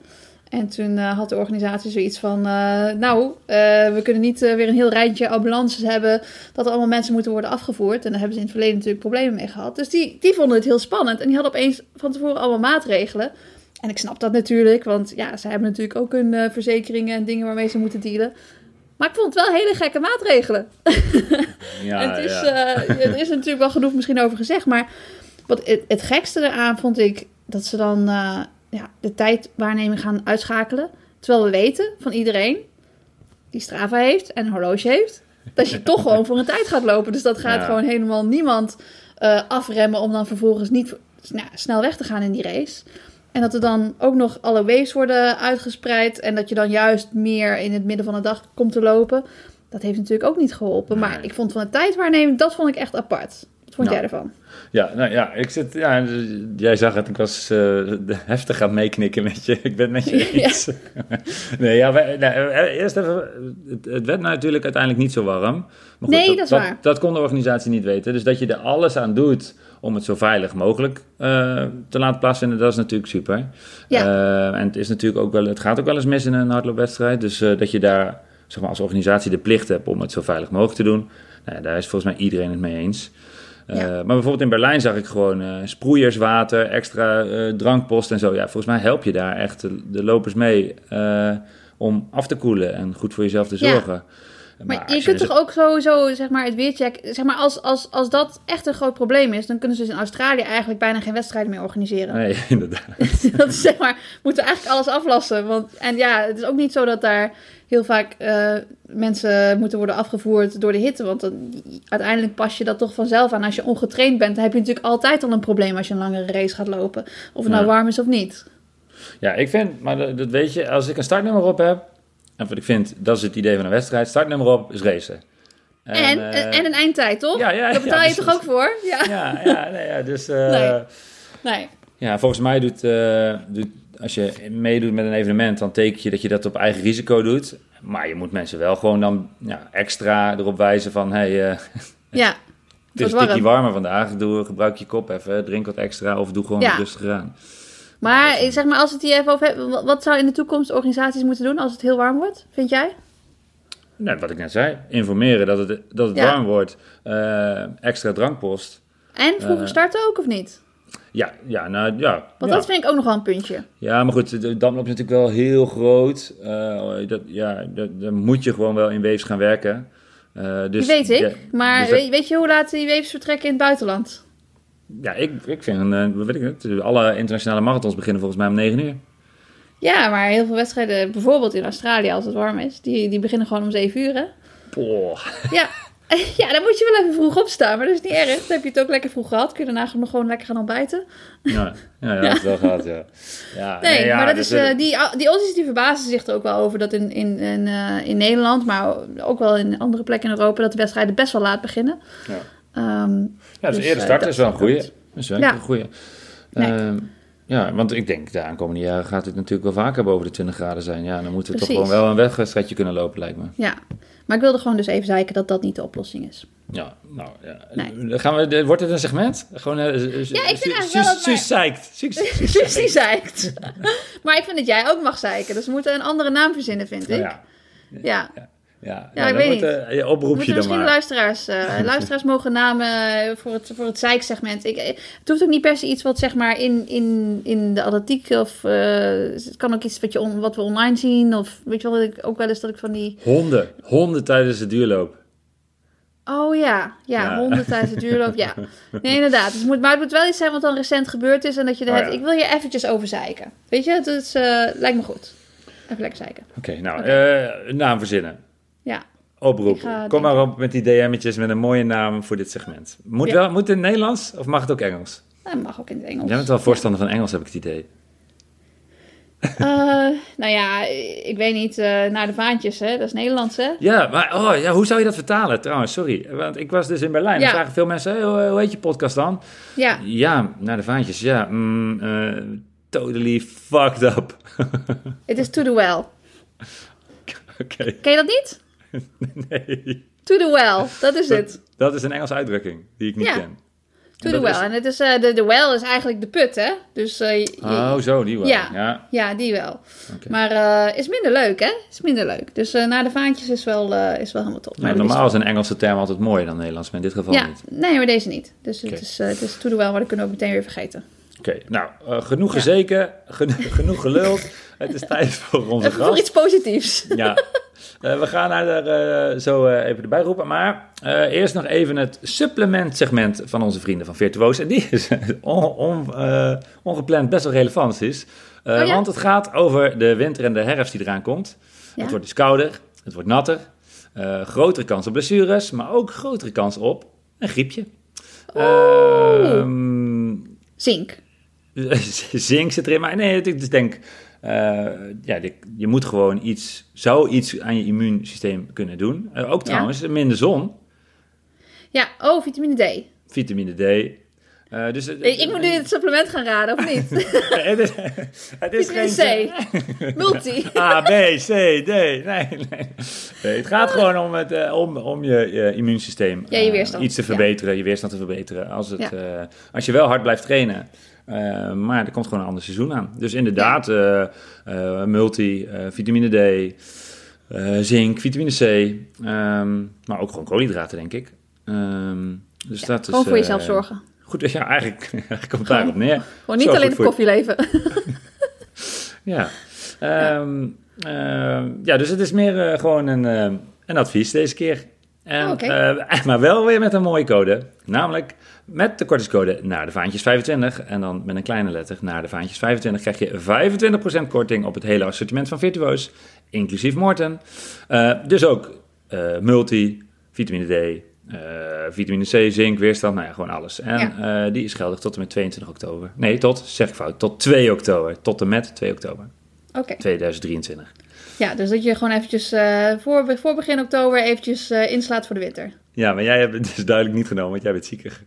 Speaker 3: En toen eh, had de organisatie zoiets van, eh, nou, we kunnen niet weer een heel rijtje ambulances hebben, dat er allemaal mensen moeten worden afgevoerd. En daar hebben ze in het verleden natuurlijk problemen mee gehad. Dus die, die vonden het heel spannend en die hadden opeens van tevoren allemaal maatregelen. En ik snap dat natuurlijk, want ja, ze hebben natuurlijk ook hun verzekeringen en dingen waarmee ze moeten dealen. Maar ik vond het wel hele gekke maatregelen.
Speaker 2: Ja,
Speaker 3: En het is,
Speaker 2: ja.
Speaker 3: eh, er is natuurlijk wel genoeg misschien over gezegd. Maar wat het, het gekste eraan vond ik dat ze dan eh, ja, de tijdwaarneming gaan uitschakelen. Terwijl we weten van iedereen die Strava heeft en een horloge heeft, dat je toch gewoon voor een tijd gaat lopen. Dus dat gaat
Speaker 2: Ja.
Speaker 3: gewoon helemaal niemand eh, afremmen om dan vervolgens niet nou, snel weg te gaan in die race. En dat er dan ook nog alle waves worden uitgespreid. En dat je dan juist meer in het midden van de dag komt te lopen. Dat heeft natuurlijk ook niet geholpen. Maar ik vond van de tijdwaarneming, dat vond ik echt apart. Wat vond
Speaker 2: Nou.
Speaker 3: jij ervan?
Speaker 2: Ja, nou ja, ik zit, ja, jij zag het, ik was eh, heftig aan meeknikken met je. Ik ben met je
Speaker 3: Ja.
Speaker 2: eens. nee, ja, wij, nou, eh, eerst even, het, het werd natuurlijk uiteindelijk niet zo warm. Maar
Speaker 3: Nee, dat is
Speaker 2: dat,
Speaker 3: waar.
Speaker 2: Dat kon de organisatie niet weten. Dus dat je er alles aan doet om het zo veilig mogelijk eh, te laten plaatsvinden, dat is natuurlijk super.
Speaker 3: Ja.
Speaker 2: Eh, en het is natuurlijk ook wel, het gaat ook wel eens mis in een hardloopwedstrijd. Dus eh, dat je daar zeg maar, als organisatie de plicht hebt om het zo veilig mogelijk te doen. Nou daar is volgens mij iedereen het mee eens.
Speaker 3: Ja.
Speaker 2: Maar bijvoorbeeld in Berlijn zag ik gewoon sproeierswater, extra drankpost en zo. Ja, volgens mij help je daar echt de, de lopers mee om af te koelen en goed voor jezelf te
Speaker 3: Ja. Maar, je kunt
Speaker 2: zo-
Speaker 3: toch ook sowieso, zeg maar, het weercheck... Zeg maar, als, als, als dat echt een groot probleem is... dan kunnen ze dus in Australië eigenlijk bijna geen wedstrijden meer organiseren.
Speaker 2: Nee, inderdaad.
Speaker 3: dat is, zeg maar, moeten eigenlijk alles aflassen. Want, en ja, het is ook niet zo dat daar heel vaak eh, mensen moeten worden afgevoerd door de hitte. Want dan, uiteindelijk pas je dat toch vanzelf aan. Als je ongetraind bent, dan heb je natuurlijk altijd al een probleem als je een langere race gaat lopen. Of het nou
Speaker 2: Ja.
Speaker 3: warm is of niet.
Speaker 2: Ja, ik vind, maar dat weet je, als ik een startnummer op heb, en wat ik vind, dat is het idee van een wedstrijd, startnummer op is racen.
Speaker 3: En,
Speaker 2: eh,
Speaker 3: en een eindtijd, toch?
Speaker 2: ja, ja,
Speaker 3: Daar betaal
Speaker 2: ja,
Speaker 3: je toch ook voor? Ja.
Speaker 2: Ja, ja, nee, ja dus eh,
Speaker 3: Nee. Nee.
Speaker 2: ja, volgens mij doet, eh, doet, als je meedoet met een evenement, dan teken je dat je dat op eigen risico doet. Maar je moet mensen wel gewoon dan ja, extra erop wijzen van, hey,
Speaker 3: Ja.
Speaker 2: het is een warmer vandaag, doe, gebruik je kop even, drink wat extra of doe gewoon
Speaker 3: Ja.
Speaker 2: rustiger aan.
Speaker 3: Maar zeg maar, als we het hier even over hebben, wat- zou in de toekomst organisaties moeten doen als het heel warm wordt? Vind jij?
Speaker 2: Nou, wat ik net zei, informeren dat het, dat het
Speaker 3: Ja.
Speaker 2: warm wordt, eh, extra drankpost.
Speaker 3: En vroeger
Speaker 2: Eh,
Speaker 3: starten ook of niet?
Speaker 2: Ja, ja, nou ja.
Speaker 3: Want
Speaker 2: ja.
Speaker 3: dat vind ik ook nog wel een puntje.
Speaker 2: Ja, maar goed, de damloop is natuurlijk wel heel groot. Eh, dat, ja, dat, daar moet je gewoon wel in weefs gaan werken. Eh, dus,
Speaker 3: Die weet ik.
Speaker 2: Ja,
Speaker 3: maar
Speaker 2: dus dat-
Speaker 3: weet je hoe laat die weefs vertrekken in het buitenland?
Speaker 2: Ja, ik, ik vind, wat weet ik het, alle internationale marathons beginnen volgens mij om 9 uur.
Speaker 3: Ja, maar heel veel wedstrijden, bijvoorbeeld in Australië als het warm is, die, die beginnen gewoon om 7 uur, hè? Ja. ja, dan moet je wel even vroeg opstaan, maar dat is niet erg. Dan heb je het ook lekker vroeg gehad. Kun je daarna nog gewoon lekker gaan ontbijten.
Speaker 2: Ja, ja, ja, dat is wel gehad, ja. ja
Speaker 3: Nee,
Speaker 2: ja,
Speaker 3: maar dat
Speaker 2: dus,
Speaker 3: is,
Speaker 2: eh,
Speaker 3: die, die Aussies die verbazen zich er ook wel over dat in, in, in, eh, in Nederland, maar ook wel in andere plekken in Europa, dat de wedstrijden best wel laat beginnen.
Speaker 2: Ja.
Speaker 3: Ehm,
Speaker 2: ja, dus,
Speaker 3: dus,
Speaker 2: eerder
Speaker 3: eh,
Speaker 2: starten
Speaker 3: dat-
Speaker 2: is wel een.
Speaker 3: Dat
Speaker 2: is wel
Speaker 3: Ja.
Speaker 2: een goeie.
Speaker 3: Nee.
Speaker 2: Ehm, ja, want ik denk de aankomende jaren gaat het natuurlijk wel vaker boven de 20 graden zijn. Ja, dan moeten we toch gewoon wel een wedstrijdje kunnen lopen, lijkt me.
Speaker 3: ja, maar ik wilde gewoon dus even zeiken dat dat niet de oplossing is.
Speaker 2: Ja, nou ja.
Speaker 3: Nee.
Speaker 2: Dan Gaan we, wordt het een segment? Gewoon, eh,
Speaker 3: Ja, ik vind eigenlijk wel dat
Speaker 2: Suus zeikt. Suus- zeikt.
Speaker 3: maar ik vind dat jij ook mag zeiken, dus we moeten een andere naam verzinnen, vind ik.
Speaker 2: Nou
Speaker 3: Ja,
Speaker 2: ja,
Speaker 3: ja.
Speaker 2: ja. Ja,
Speaker 3: Ja, ik weet
Speaker 2: wordt, eh, je oproep je dan
Speaker 3: misschien
Speaker 2: maar.
Speaker 3: luisteraars, eh, luisteraars mogen namen eh, voor het, voor het zeiksegment. Ik, eh, het hoeft ook niet per se iets wat zeg maar in, in, in de atletiek of eh, het kan ook iets wat, je on- wat we online zien. Of weet je wel, ik ook wel eens dat ik van die...
Speaker 2: Honden. Honden tijdens de duurloop.
Speaker 3: Oh ja, ja,
Speaker 2: Ja.
Speaker 3: honden tijdens de duurloop, ja. Nee, inderdaad. Dus het moet, maar het moet wel iets zijn wat dan recent gebeurd is en dat je er
Speaker 2: Oh, ja.
Speaker 3: Ik wil je eventjes over zeiken. Weet je, het is, eh, lijkt me goed. Even lekker zeiken.
Speaker 2: Oké, nou, eh, naam verzinnen.
Speaker 3: Ja.
Speaker 2: Oproep. Kom maar op met die DM'tjes met een mooie naam voor dit segment. Moet,
Speaker 3: Ja.
Speaker 2: wel, moet het Nederlands of mag het ook Engels?
Speaker 3: Dat mag ook in het Engels.
Speaker 2: Jij bent wel voorstander van Engels, heb ik het idee.
Speaker 3: Eh, nou ja, ik weet niet, eh, naar de vaantjes, hè? Dat is Nederlands, hè?
Speaker 2: Ja, maar oh, ja, hoe zou je dat vertalen trouwens? Sorry, want ik was dus in Berlijn.
Speaker 3: Ja.
Speaker 2: Vragen veel mensen, hey, hoe, hoe heet je podcast dan?
Speaker 3: Ja.
Speaker 2: Ja, naar de vaantjes. Ja, mm, eh, totally fucked up.
Speaker 3: Het is to the well.
Speaker 2: Oké,
Speaker 3: Ken je dat niet?
Speaker 2: nee.
Speaker 3: To the well, dat is het.
Speaker 2: Dat is een Engelse uitdrukking die ik niet
Speaker 3: Ja.
Speaker 2: ken.
Speaker 3: To the well.
Speaker 2: is-
Speaker 3: En het is, eh, de, de well is eigenlijk de put, hè? Dus eh, je-
Speaker 2: Oh, zo, die wel.
Speaker 3: Ja.
Speaker 2: ja.
Speaker 3: ja, die wel. Maar eh, is minder leuk, hè? Is minder leuk. Dus naar de vaantjes is wel, is wel helemaal top.
Speaker 2: Ja,
Speaker 3: Maar
Speaker 2: normaal is een Engelse term altijd mooier dan Nederlands, maar in dit geval
Speaker 3: Ja,
Speaker 2: niet.
Speaker 3: nee, maar deze niet. Dus het, is, het is to the well, maar dat kunnen we ook meteen weer vergeten.
Speaker 2: Oké, nou, genoeg gezeken, gen- genoeg geluld. Het is tijd voor onze
Speaker 3: Even voor
Speaker 2: gast.
Speaker 3: iets positiefs.
Speaker 2: Ja, Eh, we gaan haar er eh, zo eh, even erbij roepen. Maar eerst nog even het supplement-segment van onze vrienden van Virtuoos. En die is on, on- ongepland best wel relevant is.
Speaker 3: Oh ja?
Speaker 2: Want het gaat over de winter en de herfst die eraan komt.
Speaker 3: Ja.
Speaker 2: Het wordt dus kouder, het wordt natter. grotere kans op blessures, maar ook grotere kans op een griepje.
Speaker 3: Oh.
Speaker 2: Ehm,
Speaker 3: Zink.
Speaker 2: zink zit erin. Maar nee, ik denk, eh, ja, je, je moet gewoon iets, zou iets aan je immuunsysteem kunnen doen. Eh, ook trouwens, minder zon,
Speaker 3: Ja, oh, vitamine D.
Speaker 2: vitamine D. Eh, dus,
Speaker 3: Ik, ik moet nu het supplement gaan raden, of niet?
Speaker 2: het is, het is geen...
Speaker 3: C. Multi.
Speaker 2: A, B, C, D. Nee, nee. nee het gaat gewoon om, het, eh, om, om je, je immuunsysteem
Speaker 3: Ja, je
Speaker 2: eh, iets te
Speaker 3: Ja.
Speaker 2: verbeteren, je weerstand te verbeteren. Als, het,
Speaker 3: Ja.
Speaker 2: als je wel hard blijft trainen. maar er komt gewoon een ander seizoen aan. Dus inderdaad, multi, vitamine D, zink, vitamine C. ehm, maar ook gewoon koolhydraten, denk ik. Ehm, dus dat is,
Speaker 3: Gewoon voor jezelf zorgen.
Speaker 2: Goed, ja, eigenlijk, eigenlijk komt het daarop neer.
Speaker 3: Gewoon niet
Speaker 2: Zo
Speaker 3: alleen
Speaker 2: je-
Speaker 3: koffieleven.
Speaker 2: Ja. Ehm, ehm, ja, dus het is meer eh, gewoon een, eh, een advies deze keer. En,
Speaker 3: Oh,
Speaker 2: eh, maar wel weer met een mooie code. Namelijk met de kortingscode naar de vaantjes 25. En dan met een kleine letter naar de vaantjes 25 krijg je 25% korting op het hele assortiment van Virtuoos. Inclusief Morten. Dus ook multi, vitamine D, vitamine C, zink, weerstand, nou ja, gewoon alles. En eh, die is geldig tot en met 22 oktober. Nee, tot, zeg ik fout, tot 2 oktober. Tot en met 2 oktober
Speaker 3: Oké.
Speaker 2: 2023.
Speaker 3: Ja, dus dat je gewoon eventjes eh, voor, voor begin oktober eventjes eh, inslaat voor de winter.
Speaker 2: Ja, maar jij hebt het dus duidelijk niet genomen, want jij bent ziekig.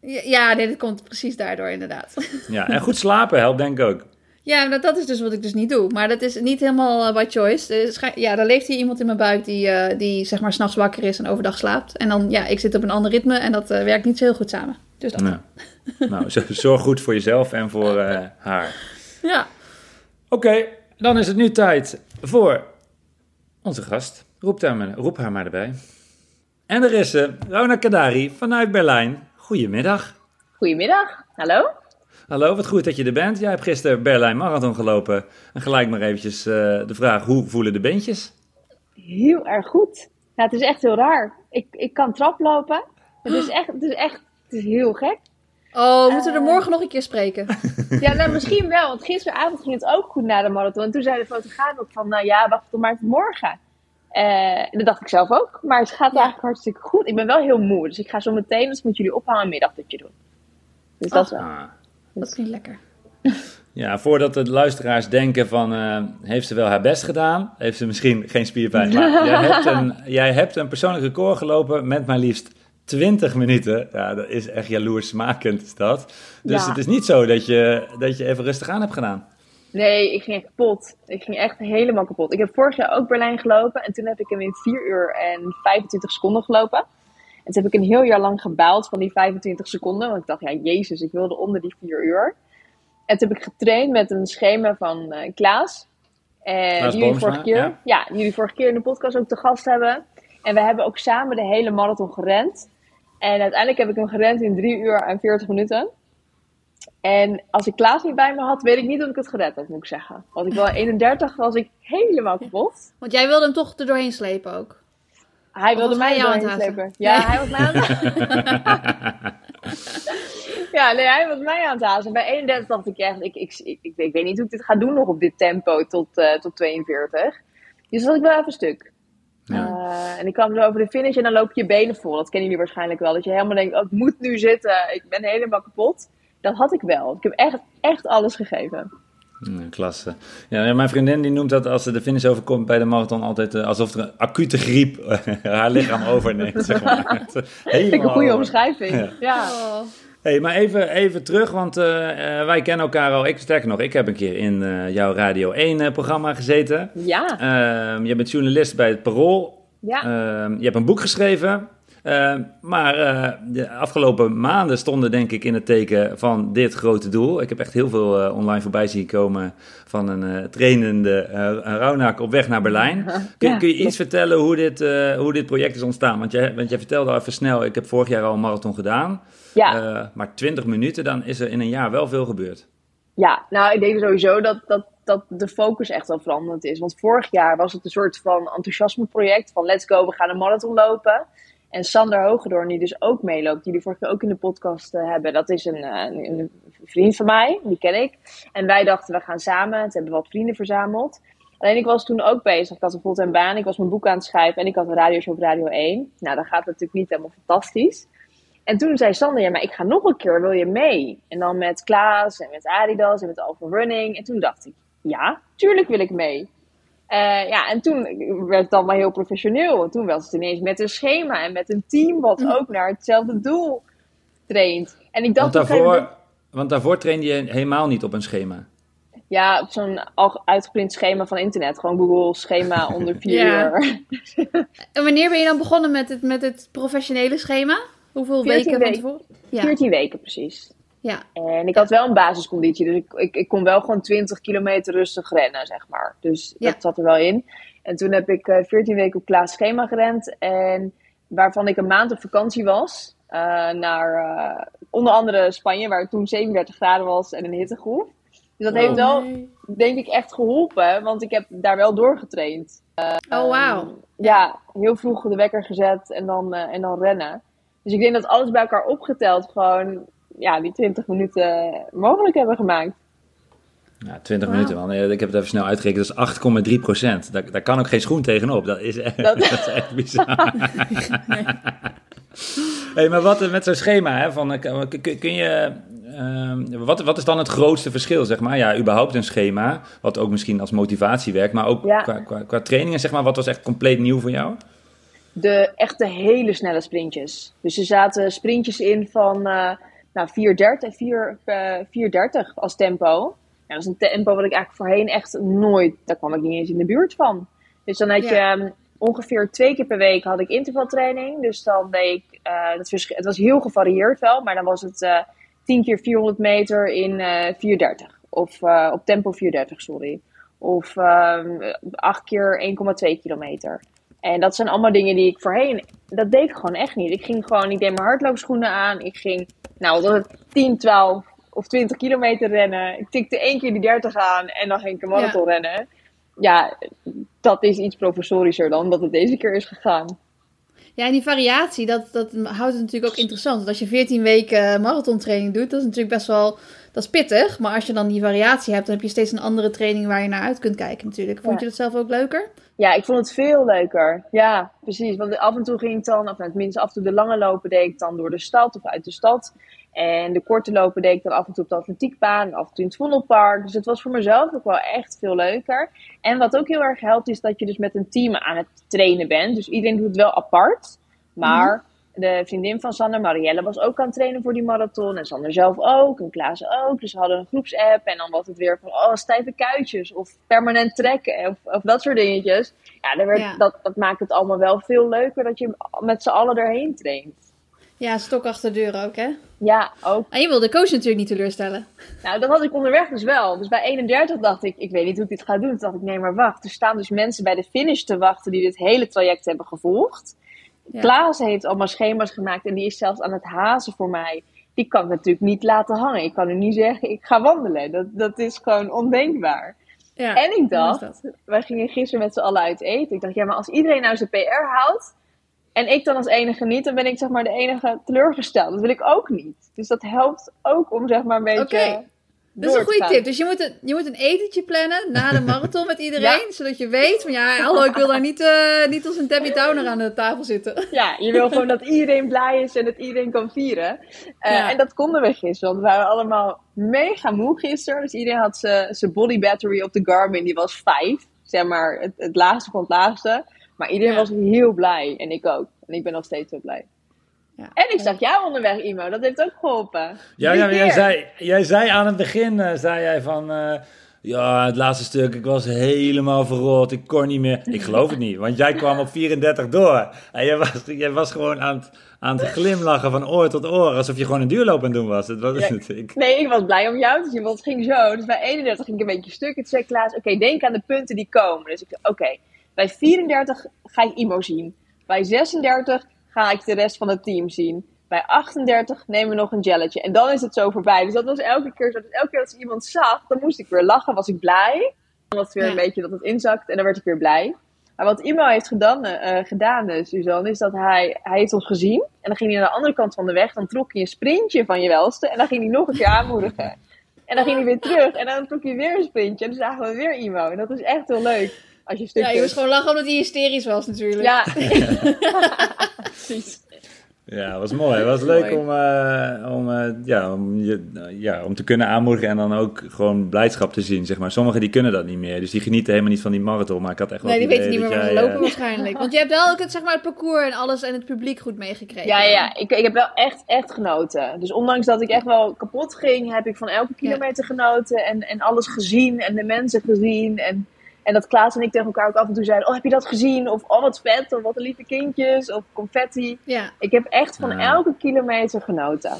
Speaker 3: Ja, Ja, nee, dat komt precies daardoor inderdaad.
Speaker 2: Ja, en goed slapen helpt denk ik ook.
Speaker 3: Ja, maar dat, dat is dus wat ik dus niet doe. Maar dat is niet helemaal eh, by choice. Er Ja, daar leeft hier iemand in mijn buik die, eh, die zeg maar s'nachts wakker is en overdag slaapt. En dan, ja, ik zit op een ander ritme en dat eh, werkt niet zo heel goed samen. Dus dat.
Speaker 2: Nou, nou zorg goed voor jezelf en voor eh, haar.
Speaker 3: Ja.
Speaker 2: Oké, dan is het nu tijd voor onze gast. Roep haar maar, roep haar maar erbij. En er is ze, Rona Kadari vanuit Berlijn. Goedemiddag.
Speaker 1: Goedemiddag, hallo.
Speaker 2: Hallo, wat goed dat je er bent. Jij hebt gisteren Berlijn Marathon gelopen. En gelijk maar eventjes eh, de vraag, hoe voelen de beentjes?
Speaker 1: Heel erg goed. Ja, het is echt heel raar. Ik, ik kan traplopen. Het is echt, het is echt, het is heel gek.
Speaker 3: Oh, we moeten er
Speaker 1: Eh.
Speaker 3: morgen nog een keer spreken.
Speaker 1: Ja, nou misschien wel, want gisteravond ging het ook goed na de marathon. En toen zei de fotograaf ook van, nou ja, wacht tot maar tot morgen. Eh, en dat dacht ik zelf ook, maar het gaat
Speaker 3: Ja.
Speaker 1: eigenlijk hartstikke goed. Ik ben wel heel moe, dus ik ga zo meteen, dus moet jullie ophangen, een middagdutje doen. Dus dat is wel.
Speaker 3: Dat klinkt lekker.
Speaker 2: Ja, voordat de luisteraars denken van, eh, heeft ze wel haar best gedaan? Heeft ze misschien geen spierpijn? Maar jij hebt, een, jij hebt een persoonlijk record gelopen met maar liefst 20 minuten. Ja, dat is echt jaloersmakend is dat. Dus
Speaker 1: Ja.
Speaker 2: het is niet zo dat je, dat je even rustig aan hebt gedaan.
Speaker 1: Nee, ik ging echt kapot. Ik ging echt helemaal kapot. Ik heb vorig jaar ook Berlijn gelopen en toen heb ik hem in 4 uur en 25 seconden gelopen. En toen heb ik een heel jaar lang gebaald van die 25 seconden, want ik dacht, ja, jezus, ik wilde onder die 4 uur. En toen heb ik getraind met een schema van eh, Klaas. En
Speaker 2: Klaas
Speaker 1: jullie
Speaker 2: Boomsma,
Speaker 1: vorige keer,
Speaker 2: ja.
Speaker 1: ja. jullie vorige keer in de podcast ook te gast hebben. En we hebben ook samen de hele marathon gerend. En uiteindelijk heb ik hem gerend in 3 uur en 40 minuten. En als ik Klaas niet bij me had, weet ik niet of ik het gered had, moet ik zeggen. Want ik was 31, was ik helemaal kapot.
Speaker 3: Want jij wilde hem toch er doorheen slepen ook.
Speaker 1: Hij wilde mij
Speaker 3: jou aan het?
Speaker 1: Ja,
Speaker 3: Nee.
Speaker 1: hij was mij aan het Ja, nee, hij was mij aan het hazen. Bij 31 dacht ik echt, ik, ik, ik, ik, weet niet hoe ik dit ga doen nog op dit tempo tot, eh, tot 42. Dus dat ik wel even stuk.
Speaker 2: Ja.
Speaker 1: Eh, en ik kwam zo over de finish en dan loop je je benen vol. Dat kennen jullie waarschijnlijk wel. Dat je helemaal denkt, oh, ik moet nu zitten. Ik ben helemaal kapot. Dat had ik wel. Ik heb echt, echt alles gegeven.
Speaker 2: Ja, klasse. Ja, mijn vriendin die noemt dat als ze de finish overkomt bij de marathon altijd eh, alsof er een acute griep eh, haar lichaam overneemt. Zeg maar.
Speaker 1: Vind ik een
Speaker 2: Helemaal,
Speaker 1: goede
Speaker 2: eh,
Speaker 1: omschrijving.
Speaker 2: Ja.
Speaker 1: Ja.
Speaker 3: Oh.
Speaker 2: Hey, maar even, even terug, want wij kennen elkaar al. Ik sterker nog, ik heb een keer in eh, jouw Radio 1-programma gezeten.
Speaker 1: Ja.
Speaker 2: Ehm, je bent journalist bij het Parool.
Speaker 1: Ja.
Speaker 2: Ehm, je hebt een boek geschreven. Uh, maar uh, de afgelopen maanden stonden denk ik in het teken van dit grote doel. Ik heb echt heel veel uh, online voorbij zien komen van een trainende Raunak op weg naar Berlijn. Kun, ja, kun je iets vertellen hoe dit, hoe dit project is ontstaan? Want jij, want jij vertelde al even snel, ik heb vorig jaar al een marathon gedaan. Ja. maar 20 minuten, dan is er in een jaar wel veel gebeurd.
Speaker 1: Ja, nou ik denk sowieso dat, dat, dat de focus echt wel veranderd is. Want vorig jaar was het een soort van enthousiasme project van let's go, we gaan een marathon lopen. En Sander Hogedoorn, die dus ook meeloopt, die die vorige keer ook in de podcast uh, hebben, dat is een, uh, een, vriend van mij, die ken ik. En wij dachten, we gaan samen, het hebben wat vrienden verzameld. Alleen ik was toen ook bezig, ik had een fulltime baan, ik was mijn boek aan het schrijven en ik had een radioshow op Radio 1. Nou, dat gaat natuurlijk niet helemaal fantastisch. En toen zei Sander, ja, maar ik ga nog een keer, wil je mee? En dan met Klaas en met Adidas en met Alpha Running. En toen dacht ik, ja, tuurlijk wil ik mee. Uh, ja, en toen werd het allemaal heel professioneel. Toen was het ineens met een schema en met een team wat hm. ook naar hetzelfde doel traint. En ik dacht
Speaker 2: want daarvoor, want daarvoor trainde je helemaal niet op een schema.
Speaker 1: Ja, op zo'n uitgeprint schema van internet. Gewoon Google schema onder vier uur.
Speaker 3: en wanneer ben je dan begonnen met het, met het professionele schema? Hoeveel weken van tevoren?
Speaker 1: Ja. 14 weken precies.
Speaker 3: Ja.
Speaker 1: En ik had wel een basisconditie, dus ik, ik, ik kon wel gewoon 20 kilometer rustig rennen, zeg maar. Dus dat zat er wel in. En toen heb ik uh, eh, 14 weken op Klaas Schema gerend. En waarvan ik een maand op vakantie was. Uh, naar uh, onder andere Spanje, waar het toen 37 graden was en een hittegolf. Dus dat heeft wel, denk ik, echt geholpen. Want ik heb daar wel doorgetraind.
Speaker 3: oh, wauw.
Speaker 1: Um, ja, heel vroeg de wekker gezet en dan, en dan rennen. Dus ik denk dat alles bij elkaar opgeteld gewoon ja, die 20 minuten mogelijk hebben gemaakt.
Speaker 2: Ja, 20 minuten, man. Ik heb het even snel uitgerekend. Dat is 8,3 procent. Daar, daar kan ook geen schoen tegenop. Dat is echt, dat... is echt bizar. hey, maar wat met zo'n schema, hè, van, eh, kun je... Uh, wat, wat is dan het grootste verschil, zeg maar? Ja, überhaupt een schema, wat ook misschien als motivatie werkt, maar ook qua, qua, qua, trainingen, zeg maar, wat was echt compleet nieuw voor jou?
Speaker 1: De echte hele snelle sprintjes. Dus er zaten sprintjes in van... Uh, nou, 4.30 4, uh, als tempo. Ja, dat is een tempo wat ik eigenlijk voorheen echt nooit, daar kwam ik niet eens in de buurt van. Dus dan had je ehm, ongeveer twee keer per week had ik intervaltraining. Dus dan deed ik, uh, dat het was heel gevarieerd wel, maar dan was het uh, 10 keer 400 meter in uh, eh, 4.30. Of op tempo 4.30, sorry. Of um, 8 keer 1,2 kilometer. En dat zijn allemaal dingen die ik voorheen, dat deed ik gewoon echt niet. Ik ging gewoon, ik deed mijn hardloopschoenen aan. Ik ging, nou, dat het 10, 12 of 20 kilometer rennen. Ik tikte één keer die 30 aan en dan ging ik een marathon rennen. Ja, dat is iets professorischer dan dat het deze keer is gegaan.
Speaker 3: Ja, en die variatie, dat, dat houdt het natuurlijk ook interessant. Want als je 14 weken marathontraining doet, dat is natuurlijk best wel dat is pittig. Maar als je dan die variatie hebt, dan heb je steeds een andere training waar je naar uit kunt kijken natuurlijk. Vond je dat zelf ook leuker?
Speaker 1: Ja, ik vond het veel leuker. Ja, precies. Want af en toe ging ik dan, of nou, tenminste af en toe de lange lopen deed ik dan door de stad of uit de stad. En de korte lopen deed ik dan af en toe op de atletiekbaan, af en toe in het Vondelpark. Dus het was voor mezelf ook wel echt veel leuker. En wat ook heel erg helpt, is dat je dus met een team aan het trainen bent. Dus iedereen doet het wel apart. Maar mhm de vriendin van Sander, Marielle, was ook aan het trainen voor die marathon. En Sander zelf ook. En Klaas ook. Dus we hadden een groepsapp. En dan was het weer van, oh, stijve kuitjes. Of permanent trekken. Of, of dat soort dingetjes. Ja, dat, werd, Dat, dat maakt het allemaal wel veel leuker dat je met z'n allen erheen traint.
Speaker 3: Ja, stok achter de deur ook, hè?
Speaker 1: Ja, ook.
Speaker 3: En je wil de coach natuurlijk niet teleurstellen.
Speaker 1: Nou, dat had ik onderweg dus wel. Dus bij 31 dacht ik, ik weet niet hoe ik dit ga doen. Toen dacht ik, nee, maar wacht. Er staan dus mensen bij de finish te wachten die dit hele traject hebben gevolgd. Ja. Klaas heeft allemaal schema's gemaakt en die is zelfs aan het hazen voor mij. Die kan ik natuurlijk niet laten hangen. Ik kan nu niet zeggen, ik ga wandelen. Dat, dat is gewoon ondenkbaar. Ja, en ik dacht, wij gingen gisteren met z'n allen uit eten. Ik dacht, ja, maar als iedereen nou zijn PR houdt en ik dan als enige niet, dan ben ik zeg maar de enige teleurgesteld. Dat wil ik ook niet. Dus dat helpt ook om zeg maar een beetje
Speaker 3: dat is een goede tip. Dus je moet, een, je moet een etentje plannen na de marathon met iedereen. Zodat je weet van ja, hallo, ik wil daar niet, uh, niet als een Debbie Downer aan de tafel zitten.
Speaker 1: Ja, je wil gewoon dat iedereen blij is en dat iedereen kan vieren. Uh, En dat konden we gisteren, want we waren allemaal mega moe gisteren. Dus iedereen had zijn body battery op de Garmin, die was vijf. Zeg maar het, het laagste van het laagste. Maar iedereen was heel blij en ik ook. En ik ben nog steeds zo blij. Ja. En ik zag jou onderweg, Imo. Dat heeft ook geholpen.
Speaker 2: Ja, ja jij, zei, jij zei aan het begin, uh, zei jij van... Uh, Ja, het laatste stuk, ik was helemaal verrot. Ik kon niet meer. Ik geloof het niet, want jij kwam op 34 door. En jij was, jij was gewoon aan het, aan het glimlachen van oor tot oor. Alsof je gewoon een duurloop aan het doen was. Het was
Speaker 1: Ja.
Speaker 2: het. Ik,
Speaker 1: Nee, ik was blij om jou te zien, want het ging zo. Dus bij 31 ging ik een beetje stuk. Toen zei Klaas, oké, denk aan de punten die komen. Dus ik zei, oké, bij 34 ga ik Imo zien. Bij 36 ga ik de rest van het team zien. Bij 38 nemen we nog een jelletje. En dan is het zo voorbij. Dus dat was elke keer zo. Dus elke keer als ik iemand zag, dan moest ik weer lachen. Was ik blij. Dan was het weer
Speaker 3: Ja.
Speaker 1: een beetje dat het inzakt. En dan werd ik weer blij. Maar wat Imo heeft gedaan, eh, gedaan dus, Suzanne, is dat hij, hij heeft ons gezien. En dan ging hij naar de andere kant van de weg. Dan trok hij een sprintje van je welste. En dan ging hij nog een keer aanmoedigen. En dan ging hij weer terug. En dan trok hij weer een sprintje. En dan zagen we weer Imo. En dat is echt heel leuk. Als je stuk
Speaker 3: Ja, je moest gewoon lachen omdat hij hysterisch was natuurlijk.
Speaker 1: Ja. Precies.
Speaker 2: ja, het was mooi. Het was leuk
Speaker 3: Mooi.
Speaker 2: om, eh, om, eh, ja, om, je, ja, om te kunnen aanmoedigen en dan ook gewoon blijdschap te zien. Zeg maar. Sommigen die kunnen dat niet meer. Dus die genieten helemaal niet van die marathon. Maar ik had echt wel
Speaker 3: Nee, die weten niet meer waar ze lopen
Speaker 2: eh,
Speaker 3: waarschijnlijk. Want je hebt wel ook het, zeg maar, het parcours en alles en het publiek goed meegekregen.
Speaker 1: Ja, ja, ja. Ik, ik heb wel echt, echt genoten. Dus ondanks dat ik echt wel kapot ging, heb ik van elke kilometer genoten. En, en alles gezien en de mensen gezien. En, en dat Klaas en ik tegen elkaar ook af en toe zeiden: Oh, heb je dat gezien? Of oh, wat vet. Of wat een lieve kindjes. Of confetti.
Speaker 3: Ja.
Speaker 1: Ik heb echt van
Speaker 2: Ja.
Speaker 1: elke kilometer genoten.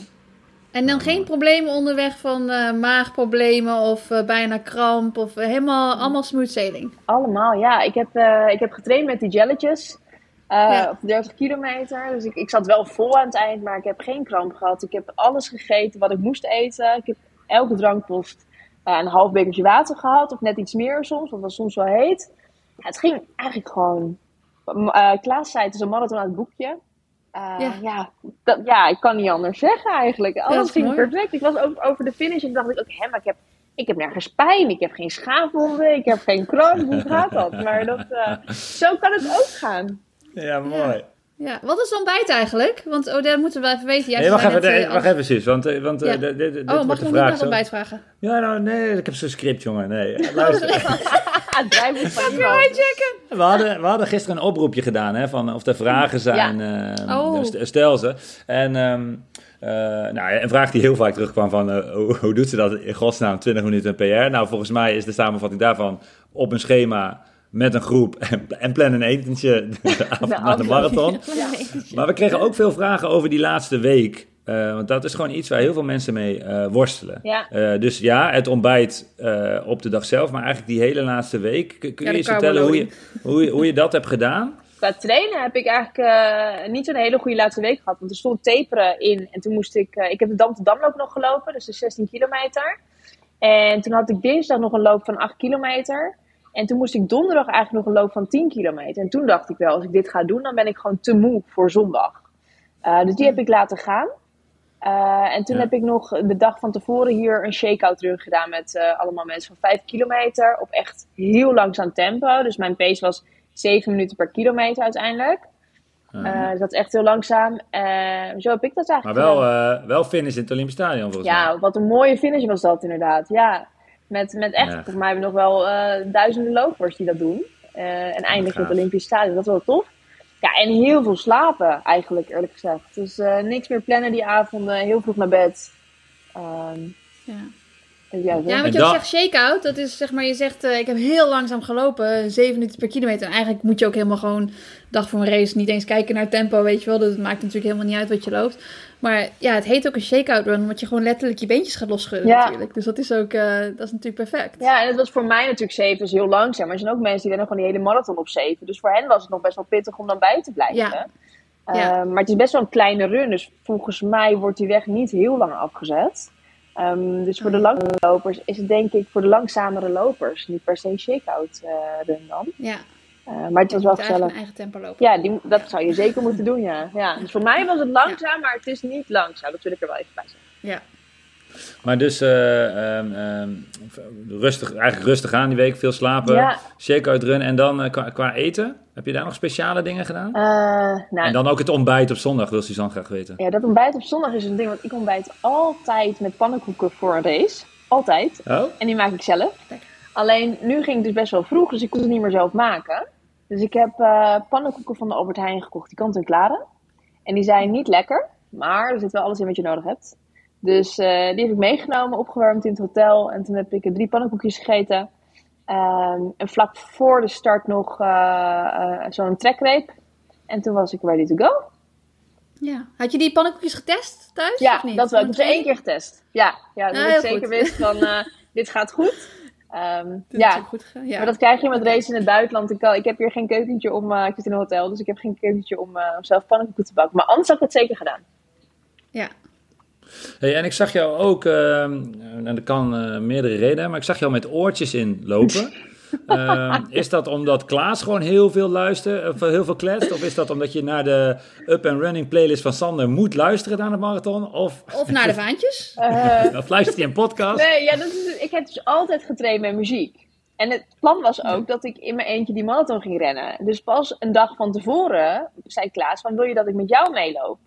Speaker 3: En dan geen problemen onderweg van eh, maagproblemen of eh, bijna kramp of eh, helemaal allemaal smooth sailing.
Speaker 1: Allemaal, ja. Ik heb, eh, ik heb getraind met die jelletjes. eh,
Speaker 3: Ja.
Speaker 1: Op 30 kilometer. Dus ik, ik zat wel vol aan het eind, maar ik heb geen kramp gehad. Ik heb alles gegeten wat ik moest eten. Ik heb elke drankpost een half bekertje water gehad. Of net iets meer soms, want het was soms wel heet. Ja, het ging eigenlijk gewoon... eh Klaas zei, het is een marathon uit het boekje. Eh,
Speaker 3: Ja.
Speaker 1: ja. dat, ja, ik kan niet anders zeggen eigenlijk.
Speaker 3: dat
Speaker 1: Alles
Speaker 3: is
Speaker 1: ging
Speaker 3: mooi.
Speaker 1: perfect. Ik was over, over de finish en dacht ik, oké, maar ik heb, ik heb nergens pijn. Ik heb geen schaafwonden. Ik heb geen kramp. Hoe gaat dat? Maar dat, eh, zo kan het ook gaan.
Speaker 2: Ja, mooi.
Speaker 3: Ja, wat is ontbijt eigenlijk? Want oh, dat moeten we even weten. Jij
Speaker 2: Nee, wacht
Speaker 3: zei
Speaker 2: even,
Speaker 3: net,
Speaker 2: nee,
Speaker 3: eh,
Speaker 2: wacht even, zus. Want, eh, want eh,
Speaker 3: Ja.
Speaker 2: dit, dit, dit
Speaker 3: Oh, mag ik nog naar
Speaker 2: zo.
Speaker 3: ontbijt vragen?
Speaker 2: Ja, nou, nee, ik heb zo'n script, jongen. Nee, eh, luister.
Speaker 3: Checken.
Speaker 2: We hadden, we hadden gisteren een oproepje gedaan, hè, van of er vragen zijn. eh,
Speaker 3: Oh.
Speaker 2: st- stel ze. En ehm, eh, nou, een vraag die heel vaak terugkwam van, eh, hoe, hoe doet ze dat in godsnaam 20 minuten PR? Nou, volgens mij is de samenvatting daarvan op een schema met een groep en, en plan een etentje de avond na de marathon.
Speaker 1: Ja.
Speaker 2: Maar we kregen ook veel vragen over die laatste week. Eh, want dat is gewoon iets waar heel veel mensen mee eh, worstelen.
Speaker 1: Ja.
Speaker 2: Eh, dus ja, het ontbijt eh, op de dag zelf, maar eigenlijk die hele laatste week. Kun, kun
Speaker 3: Ja,
Speaker 2: je eens vertellen hoe je, hoe, je, hoe je dat hebt gedaan?
Speaker 1: Qua trainen heb ik eigenlijk eh, niet zo'n hele goede laatste week gehad. Want er stond taperen in. En toen moest ik... ik heb de Dam tot Damloop nog gelopen. Dus de 16 kilometer. En toen had ik dinsdag nog een loop van 8 kilometer. En toen moest ik donderdag eigenlijk nog een loop van 10 kilometer. En toen dacht ik wel, als ik dit ga doen, dan ben ik gewoon te moe voor zondag. Eh, dus die heb ik laten gaan. Eh, en toen
Speaker 2: Ja.
Speaker 1: heb ik nog de dag van tevoren hier een shakeout run gedaan met eh, allemaal mensen van 5 kilometer. Op echt heel langzaam tempo. Dus mijn pace was 7 minuten per kilometer uiteindelijk. Eh, dus dat is echt heel langzaam. Eh, zo heb ik dat
Speaker 2: maar
Speaker 1: eigenlijk
Speaker 2: wel,
Speaker 1: gedaan.
Speaker 2: eh, wel finish in het Olympisch Stadion volgens mij.
Speaker 1: Ja, wat een mooie finish was dat inderdaad. Ja, met, met echt,
Speaker 2: Ja.
Speaker 1: volgens mij hebben we nog wel eh, duizenden lopers die dat doen. Eh, en eindigen in het Olympisch Stadion, dat is wel tof. Ja, en heel veel slapen eigenlijk, eerlijk gezegd. Dus eh, niks meer plannen die avonden, heel vroeg naar bed. Ehm,
Speaker 3: Ja.
Speaker 1: Ja,
Speaker 3: wat je ook zegt, shakeout, dat is zeg maar, je zegt, eh, ik heb heel langzaam gelopen, 7 minuten per kilometer. En eigenlijk moet je ook helemaal gewoon, dag voor een race, niet eens kijken naar tempo, weet je wel. Dat maakt natuurlijk helemaal niet uit wat je loopt. Maar ja, het heet ook een shakeout run, omdat je gewoon letterlijk je beentjes gaat losschudden
Speaker 1: Ja.
Speaker 3: natuurlijk. Dus dat is ook, eh, dat is natuurlijk perfect.
Speaker 1: Ja, en het was voor mij natuurlijk zeven, dus heel langzaam. Maar er zijn ook mensen die rennen gewoon die hele marathon op zeven. Dus voor hen was het nog best wel pittig om dan bij te blijven.
Speaker 3: Ja.
Speaker 1: Eh,
Speaker 3: Ja.
Speaker 1: Maar het is best wel een kleine run, dus volgens mij wordt die weg niet heel lang afgezet. Ehm, dus voor de
Speaker 3: Oh.
Speaker 1: lange lopers is het denk ik voor de langzamere lopers niet per se een shakeout run dan.
Speaker 3: Ja,
Speaker 1: Eh, maar het was wel gezellig.
Speaker 3: eigen tempo lopen.
Speaker 1: Ja, die, dat zou je zeker moeten doen, ja. ja. Dus voor mij was het langzaam, maar het is niet langzaam. Dat wil ik er wel even bij zeggen.
Speaker 3: Ja.
Speaker 2: Maar dus eh, ehm, ehm, rustig, eigenlijk rustig aan die week, veel slapen,
Speaker 1: Ja.
Speaker 2: shakeout run. En dan eh, qua, qua eten, heb je daar nog speciale dingen gedaan?
Speaker 1: Eh, nou,
Speaker 2: En dan ook het ontbijt op zondag, wil Suzanne graag weten.
Speaker 1: ja, dat ontbijt op zondag is een ding, want ik ontbijt altijd met pannenkoeken voor een race. Altijd.
Speaker 2: Oh?
Speaker 1: En die maak ik zelf. Alleen nu ging ik dus best wel vroeg, dus ik kon het niet meer zelf maken. Dus ik heb eh, pannenkoeken van de Albert Heijn gekocht, die kant en klare. En die zijn niet lekker, maar er zit wel alles in wat je nodig hebt. Dus eh, die heb ik meegenomen, opgewarmd in het hotel. En toen heb ik drie pannenkoekjes gegeten. Ehm, en vlak voor de start nog uh, zo'n trekreep. En toen was ik ready to go.
Speaker 3: Ja. Had je die pannenkoekjes getest thuis?
Speaker 1: Ja,
Speaker 3: of niet?
Speaker 1: dat wel. Ik heb ze één keer getest. Ja, ja dat
Speaker 3: Ah,
Speaker 1: ik
Speaker 3: heel
Speaker 1: zeker
Speaker 3: goed.
Speaker 1: wist van dit gaat goed.
Speaker 3: Is
Speaker 1: ja,
Speaker 3: goed ja.
Speaker 1: maar dat krijg je met race in het buitenland. Ik, kan- ik heb hier geen keukentje om, eh, ik zit in een hotel, dus ik heb geen keukentje om, eh, om zelf pannenkoeken te bakken. Maar anders had ik het zeker gedaan.
Speaker 3: ja.
Speaker 2: Hey, en ik zag jou ook, ehm, en dat kan eh, meerdere redenen hebben, maar ik zag jou met oortjes in lopen. Ehm, is dat omdat Klaas gewoon heel veel luistert, of heel veel kletst? Of is dat omdat je naar de Up and Running playlist van Sander moet luisteren naar de marathon? Of,
Speaker 3: Of naar de vaantjes.
Speaker 1: Eh,
Speaker 2: of luistert hij een podcast?
Speaker 1: nee, ja, dat is, ik heb dus altijd getraind met muziek. En het plan was ook dat ik in mijn eentje die marathon ging rennen. Dus pas een dag van tevoren zei Klaas van, wil je dat ik met jou meeloop?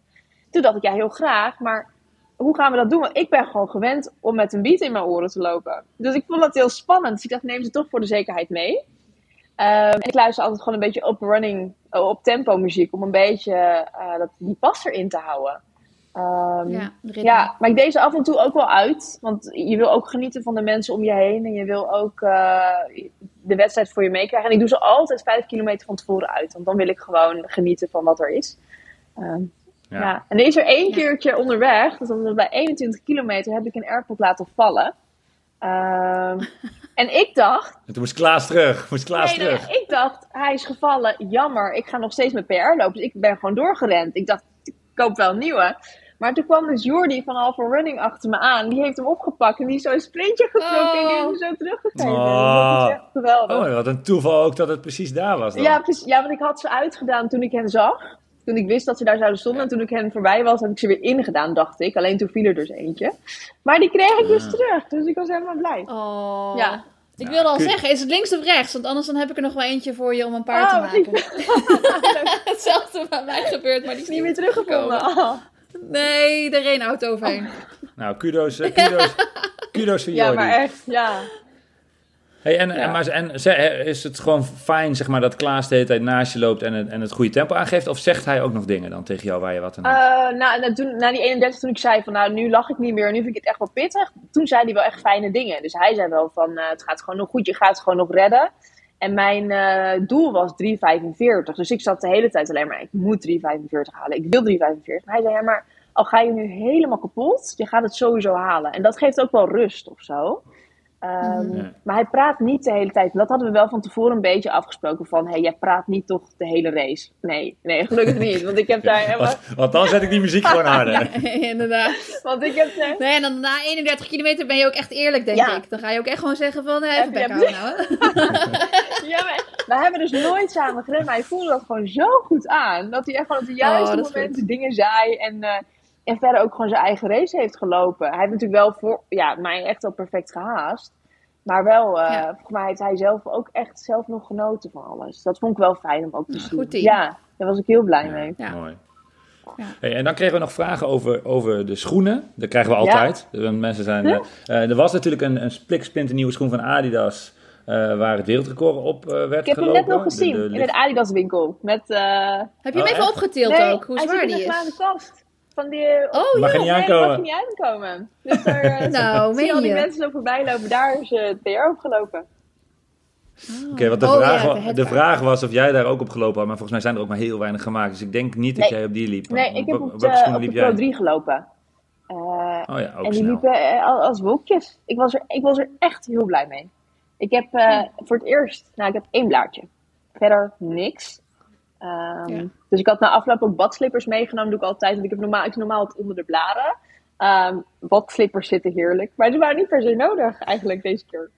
Speaker 1: Toen dacht ik, ja, heel graag, maar hoe gaan we dat doen? Want ik ben gewoon gewend om met een beat in mijn oren te lopen. Dus ik vond dat heel spannend. Dus ik dacht, neem ze toch voor de zekerheid mee. Ehm, en ik luister altijd gewoon een beetje op running, eh, op tempo muziek. Om een beetje eh, dat, die pas erin te houden. Ehm,
Speaker 3: ja,
Speaker 1: maar ik deed ze af en toe ook wel uit. Want je wil ook genieten van de mensen om je heen. En je wil ook eh, de wedstrijd voor je meekrijgen. En ik doe ze altijd vijf kilometer van tevoren uit. Want dan wil ik gewoon genieten van wat er is. Ehm,
Speaker 2: Ja.
Speaker 1: ja. En er is er één
Speaker 3: Ja.
Speaker 1: keertje onderweg. Dus dat was bij 21 kilometer heb ik een airport laten vallen. Ehm, en ik dacht,
Speaker 2: En toen moest Klaas terug. Moest Klaas
Speaker 1: Nee, nee,
Speaker 2: terug.
Speaker 1: ik dacht, hij is gevallen. Jammer, ik ga nog steeds met PR lopen. Dus ik ben gewoon doorgerend. Ik dacht, ik koop wel een nieuwe. Maar toen kwam dus Jordi van Alpha Running achter me aan. Die heeft hem opgepakt en die is zo'n sprintje getrokken en die heeft hem zo teruggegeven.
Speaker 2: Oh.
Speaker 1: Dat is echt geweldig.
Speaker 2: Oh, wat een toeval ook dat het precies daar was dan.
Speaker 1: ja, precies. ja, want ik had ze uitgedaan toen ik hen zag. Toen ik wist dat ze daar zouden stonden. En toen ik hen voorbij was, heb ik ze weer ingedaan, dacht ik. Alleen toen viel er dus eentje. Maar die kreeg ik dus
Speaker 2: Ja.
Speaker 1: terug. Dus ik was helemaal blij.
Speaker 3: Oh.
Speaker 1: Ja.
Speaker 3: Ik
Speaker 2: Ja,
Speaker 3: wilde al
Speaker 2: kun-
Speaker 3: zeggen, is het links of rechts? Want anders dan heb ik er nog wel eentje voor je om een paard
Speaker 1: Oh,
Speaker 3: te maken. Hetzelfde bij mij gebeurt, maar die is
Speaker 1: Niet meer teruggevonden. Oh.
Speaker 3: Nee, er reed een auto overheen.
Speaker 2: Nou, kudos, eh, kudos, kudos voor
Speaker 1: Ja,
Speaker 2: Jordi.
Speaker 1: maar echt, ja.
Speaker 2: Hey, en,
Speaker 1: Ja.
Speaker 2: en, maar, en is het gewoon fijn zeg maar, dat Klaas de hele tijd naast je loopt en het, en het goede tempo aangeeft? Of zegt hij ook nog dingen dan tegen jou waar je wat aan hebt?
Speaker 1: Eh, toen, na die 31, toen ik zei van nou, nu lach ik niet meer, nu vind ik het echt wel pittig. Toen zei hij wel echt fijne dingen. Dus hij zei wel van eh, het gaat gewoon nog goed, je gaat het gewoon nog redden. En mijn eh, doel was 3,45. Dus ik zat de hele tijd alleen maar, ik moet 3,45 halen. Ik wil 3,45. Maar hij zei, ja, maar al ga je nu helemaal kapot, je gaat het sowieso halen. En dat geeft ook wel rust of zo. Ehm,
Speaker 3: Mhm.
Speaker 2: Ja.
Speaker 1: Maar hij praat niet de hele tijd. En dat hadden we wel van tevoren een beetje afgesproken. Van, hé, hey, jij praat niet toch de hele race. Nee, nee, gelukkig niet. Want ik heb daar helemaal...
Speaker 2: Want, want dan zet ik die muziek gewoon harder.
Speaker 3: Inderdaad.
Speaker 1: Want ik heb daar...
Speaker 3: Nee, en dan na 31 kilometer ben je ook echt eerlijk, denk
Speaker 1: Ja.
Speaker 3: ik. Dan ga je ook echt gewoon zeggen van, eh, even bek houden nou.
Speaker 1: Ja, maar we hebben dus nooit samen gerend. Maar hij voelde dat gewoon zo goed aan. Dat hij echt gewoon op de juiste
Speaker 3: Oh, dat is
Speaker 1: momenten dingen zei. En, eh, en verder ook gewoon zijn eigen race heeft gelopen. Hij heeft natuurlijk wel voor, ja, mij echt wel perfect gehaast. Maar wel, eh,
Speaker 3: Ja.
Speaker 1: volgens mij heeft hij zelf ook echt zelf nog genoten van alles. Dat vond ik wel fijn om ook te zien.
Speaker 3: goed team.
Speaker 1: Ja, daar was ik heel blij mee.
Speaker 3: Ja.
Speaker 2: Mooi.
Speaker 3: Ja.
Speaker 2: Hey, en dan kregen we nog vragen over, over de schoenen. Dat krijgen we altijd. Mensen zijn, eh, eh, er was natuurlijk een, een splinternieuwe schoen van Adidas. eh, waar het wereldrecord op werd
Speaker 1: Ik heb hem
Speaker 2: gelopen.
Speaker 1: net nog
Speaker 2: De-
Speaker 1: gezien
Speaker 2: de
Speaker 1: in
Speaker 2: licht-
Speaker 1: het Adidas winkel. Met, eh,
Speaker 3: Heb je hem
Speaker 2: Oh,
Speaker 3: even
Speaker 2: echt?
Speaker 3: opgetild
Speaker 1: nee,
Speaker 3: ook, hoe
Speaker 1: hij
Speaker 3: zwaar
Speaker 1: zit in
Speaker 3: die
Speaker 1: de
Speaker 3: is?
Speaker 1: glazen kast. Van die,
Speaker 3: Oh
Speaker 2: Mag je
Speaker 3: joh,
Speaker 2: niet
Speaker 1: Nee,
Speaker 2: aankomen?
Speaker 1: mag je niet aankomen. Dus daar eh,
Speaker 3: Nou,
Speaker 1: zie je al die mensen zo voorbij lopen. Daar is eh, het PR opgelopen.
Speaker 2: Oké, want de,
Speaker 3: Oh,
Speaker 2: vraag,
Speaker 3: ja, de
Speaker 2: vraag was of jij daar ook op gelopen had. Maar volgens mij zijn er ook maar heel weinig gemaakt. Dus ik denk niet dat
Speaker 1: Nee.
Speaker 2: jij op die liep.
Speaker 1: Nee, ik heb op de, op de Pro
Speaker 2: jij?
Speaker 1: 3 gelopen. Eh,
Speaker 2: Oh ja, ook
Speaker 1: en die
Speaker 2: snel.
Speaker 1: liepen eh, al- als wolkjes. Ik was, er, ik was er echt heel blij mee. Ik heb eh, voor het eerst, nou ik heb één blaadje. Verder niks. Ehm,
Speaker 3: Ja.
Speaker 1: Dus ik had na afloop ook badslippers meegenomen. doe ik altijd. Want ik heb normaal, ik normaal het onder de blaren. Ehm badslippers zitten heerlijk. Maar die waren niet per se nodig eigenlijk deze keer.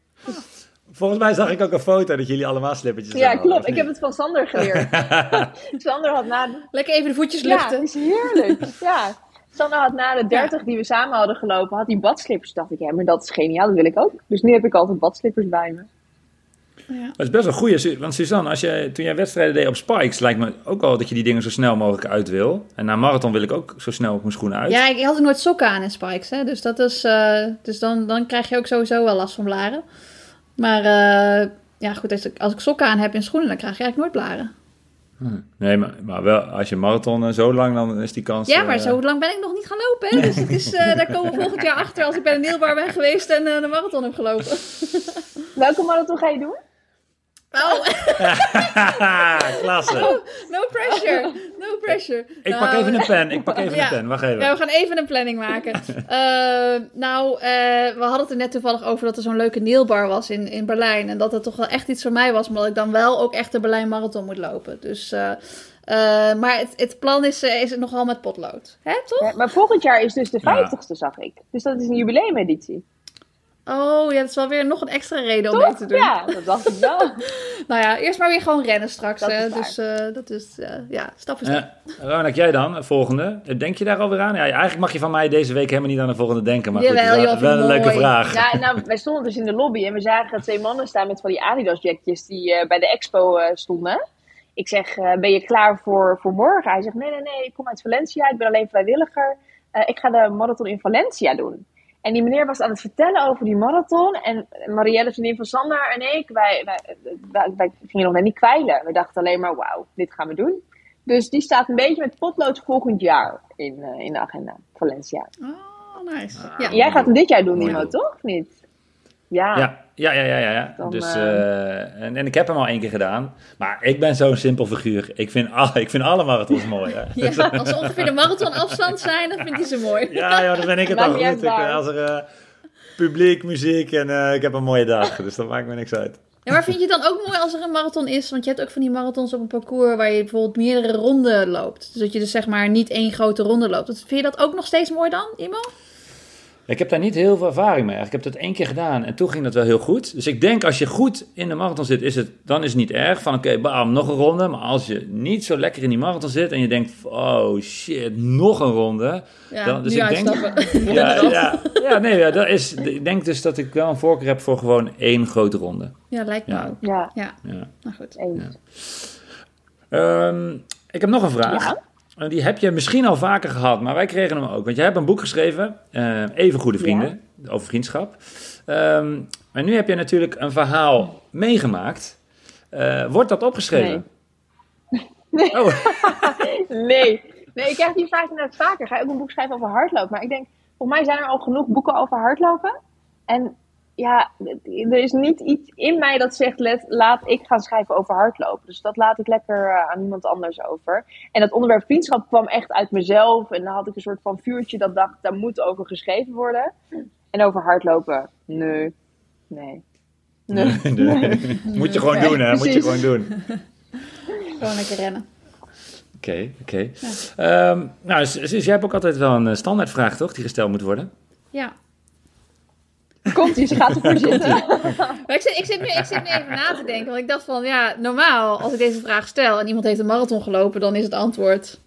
Speaker 2: Volgens mij zag ik ook een foto dat jullie allemaal slippertjes
Speaker 1: Ja,
Speaker 2: hadden, of
Speaker 1: klopt. Ik heb het van Sander geleerd. Sander had na de,
Speaker 3: Lekker even de voetjes
Speaker 1: Ja,
Speaker 3: luchten.
Speaker 1: het is heerlijk. ja. Sander had na de 30 die we samen hadden gelopen, had hij badslippers. dacht ik, ja, maar dat is geniaal, dat wil ik ook. Dus nu heb ik altijd badslippers bij me.
Speaker 3: Ja.
Speaker 2: Dat is best wel goed. Want Suzanne, als jij, toen jij wedstrijden deed op Spikes, lijkt me ook al dat je die dingen zo snel mogelijk uit wil. En na marathon wil ik ook zo snel mogelijk mijn schoenen uit.
Speaker 3: Ja, ik had ook nooit sokken aan in spikes, hè. Dus, dat is, eh, dus dan, dan krijg je ook sowieso wel last van blaren. Maar eh, ja, goed, als ik, als ik sokken aan heb in schoenen, dan krijg je eigenlijk nooit blaren.
Speaker 2: Hm. Nee, maar, maar wel, als je marathon eh, zo lang, dan is die kans...
Speaker 3: Ja, maar zo lang ben ik nog niet gaan lopen. Hè? Dus het is, eh, daar komen we volgend jaar achter als ik bij de Neelbar ben geweest en eh, de marathon heb gelopen.
Speaker 1: Welke marathon ga je doen?
Speaker 3: Oh,
Speaker 2: Klasse.
Speaker 3: no pressure. No pressure.
Speaker 2: Ik pak even een pen. Ik pak even
Speaker 3: Ja.
Speaker 2: een pen. Wacht even.
Speaker 3: Ja, we gaan even een planning maken. Eh, nou, eh, we hadden het er net toevallig over dat er zo'n leuke Neelbar was in, in Berlijn. En dat het toch wel echt iets voor mij was, omdat ik dan wel ook echt de Berlijn Marathon moet lopen. Dus, eh, eh, maar het, het plan is, is het nogal met potlood. Hè, toch?
Speaker 1: Ja, maar volgend jaar is dus de
Speaker 2: Ja.
Speaker 1: 50ste, zag ik. Dus dat is een jubileumeditie.
Speaker 3: Oh, ja, dat is wel weer nog een extra reden om mee te doen.
Speaker 1: Ja, dat dacht ik wel.
Speaker 3: Nou ja, eerst maar weer gewoon rennen straks.
Speaker 1: Dat is
Speaker 3: hè. Dus eh, dat is, eh, ja, stap voor stap.
Speaker 2: Ja, Ronak, jij dan? Volgende. Denk je daar alweer aan? Ja, eigenlijk mag je van mij deze week helemaal niet aan de volgende denken. Maar goed,
Speaker 3: Jawel,
Speaker 2: het is wel, wel een
Speaker 3: mooi.
Speaker 2: leuke vraag.
Speaker 1: Ja, nou, wij stonden dus in de lobby en we zagen twee mannen staan met van die Adidas jackjes die eh, bij de expo eh, stonden. Ik zeg, eh, ben je klaar voor, voor morgen? Hij zegt, nee, nee, nee, ik kom uit Valencia, ik ben alleen vrijwilliger. Eh, ik ga de marathon in Valencia doen. En die meneer was aan het vertellen over die marathon. En Marielle, vriendin van Sander en ik, wij, wij, wij, wij gingen nog net niet kwijlen. We dachten alleen maar, wauw, dit gaan we doen. Dus die staat een beetje met potlood volgend jaar in, eh, in de agenda, Valencia.
Speaker 3: Oh, nice.
Speaker 2: Ah.
Speaker 3: Ja.
Speaker 1: Jij gaat hem dit jaar doen,
Speaker 2: doel.
Speaker 1: toch? Of niet? Ja.
Speaker 2: Ja, ja, ja, ja. ja, ja.
Speaker 1: Dan,
Speaker 2: dus,
Speaker 1: eh,
Speaker 2: eh, en, en ik heb hem al één keer gedaan. Maar ik ben zo'n simpel figuur. Ik vind, al, ik vind alle marathons mooi. Hè.
Speaker 3: Ja, als ze ongeveer de marathon afstand zijn, dan vind je ze mooi.
Speaker 2: Ja, ja, dan ben ik het al
Speaker 1: niet
Speaker 2: goed. Ik, als er eh, publiek, muziek en eh, ik heb een mooie dag. Dus dat maakt me niks uit.
Speaker 3: Ja, maar vind je het dan ook mooi als er een marathon is? Want je hebt ook van die marathons op een parcours waar je bijvoorbeeld meerdere ronden loopt. Dus dat je dus zeg maar niet één grote ronde loopt. Vind je dat ook nog steeds mooi dan, Imo?
Speaker 2: Ik heb daar niet heel veel ervaring mee. eigenlijk. Ik heb dat één keer gedaan en toen ging dat wel heel goed. Dus ik denk als je goed in de marathon zit, is het, dan is het niet erg. Van oké, bam, nog een ronde. Maar als je niet zo lekker in die marathon zit en je denkt, oh shit, nog een ronde.
Speaker 3: Ja,
Speaker 2: Dan- dus ik denk-. Ja, ja, ja, nee, ja, dat is, ik denk dus dat ik wel een voorkeur heb voor gewoon één grote ronde.
Speaker 3: Ja, lijkt me
Speaker 2: Ja.
Speaker 3: ook.
Speaker 1: Ja,
Speaker 3: Ja,
Speaker 2: Ja.
Speaker 3: nou goed.
Speaker 1: eens.
Speaker 2: Ehm, ik heb nog een vraag. Die heb je misschien al vaker gehad, maar wij kregen hem ook. Want jij hebt een boek geschreven, eh, Even Goede Vrienden, over vriendschap. Ehm, en nu heb je natuurlijk een verhaal meegemaakt. Eh, wordt dat opgeschreven?
Speaker 1: Nee.
Speaker 2: Oh,
Speaker 1: Nee. nee, ik krijg die vraag inderdaad vaker. Ga je ook een boek schrijven over hardlopen? Maar ik denk, volgens mij zijn er al genoeg boeken over hardlopen. En ja, er is niet iets in mij dat zegt, let, laat ik gaan schrijven over hardlopen. Dus dat laat ik lekker eh, aan iemand anders over. En dat onderwerp vriendschap kwam echt uit mezelf. En dan had ik een soort van vuurtje dat dacht, daar moet over geschreven worden. En over hardlopen, nee. Nee. Nee.
Speaker 2: nee. Moet je gewoon
Speaker 1: Nee,
Speaker 2: doen, hè? Moet je gewoon doen.
Speaker 3: Gewoon lekker rennen.
Speaker 2: Oké, oké. Ehm, nou, Sus, jij hebt ook altijd wel een eh, standaardvraag, toch? Die gesteld moet worden.
Speaker 3: Ja.
Speaker 1: Komt ie, ze gaat ervoor zitten.
Speaker 3: Maar ik zit, ik, zit nu, ik zit nu even na te denken. Want ik dacht van, ja, normaal als ik deze vraag stel en iemand heeft een marathon gelopen, dan is het antwoord.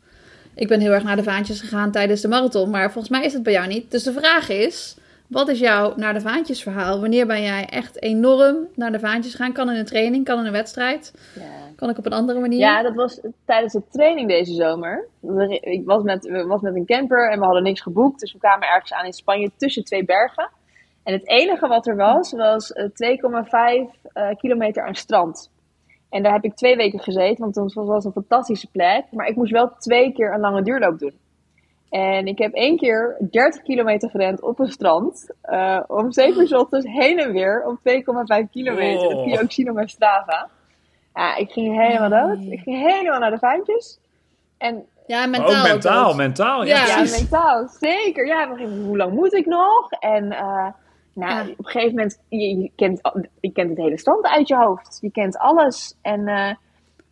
Speaker 3: Ik ben heel erg naar de vaantjes gegaan tijdens de marathon. Maar volgens mij is het bij jou niet. Dus de vraag is, wat is jouw naar de vaantjes verhaal? Wanneer ben jij echt enorm naar de vaantjes gegaan? Kan in een training, kan in een wedstrijd.
Speaker 1: Ja.
Speaker 3: Kan ik op een andere manier?
Speaker 1: Ja, dat was tijdens de training deze zomer. Ik was met, we was met een camper en we hadden niks geboekt. Dus we kwamen ergens aan in Spanje tussen twee bergen. En het enige wat er was, was eh, 2,5 eh, kilometer aan strand. En daar heb ik twee weken gezeten, want het was een fantastische plek. Maar ik moest wel twee keer een lange duurloop doen. En ik heb één keer 30 kilometer gerend op een strand. eh, om 7 uur 's ochtends heen en weer op 2,5 kilometer. Dat kun je ook zien op mijn Strava. Ja, ik ging helemaal dood.
Speaker 3: Nee.
Speaker 1: Ik ging helemaal naar de vaantjes. En
Speaker 3: Ja,
Speaker 2: Maar
Speaker 3: mentaal.
Speaker 2: ook mentaal, mentaal. Ja,
Speaker 3: Ja.
Speaker 1: ja, mentaal, zeker. Ja, hoe lang moet ik nog? En eh, nou,
Speaker 3: Ja.
Speaker 1: op een gegeven moment, je, je, kent, je kent het hele stand uit je hoofd. Je kent alles. En, eh,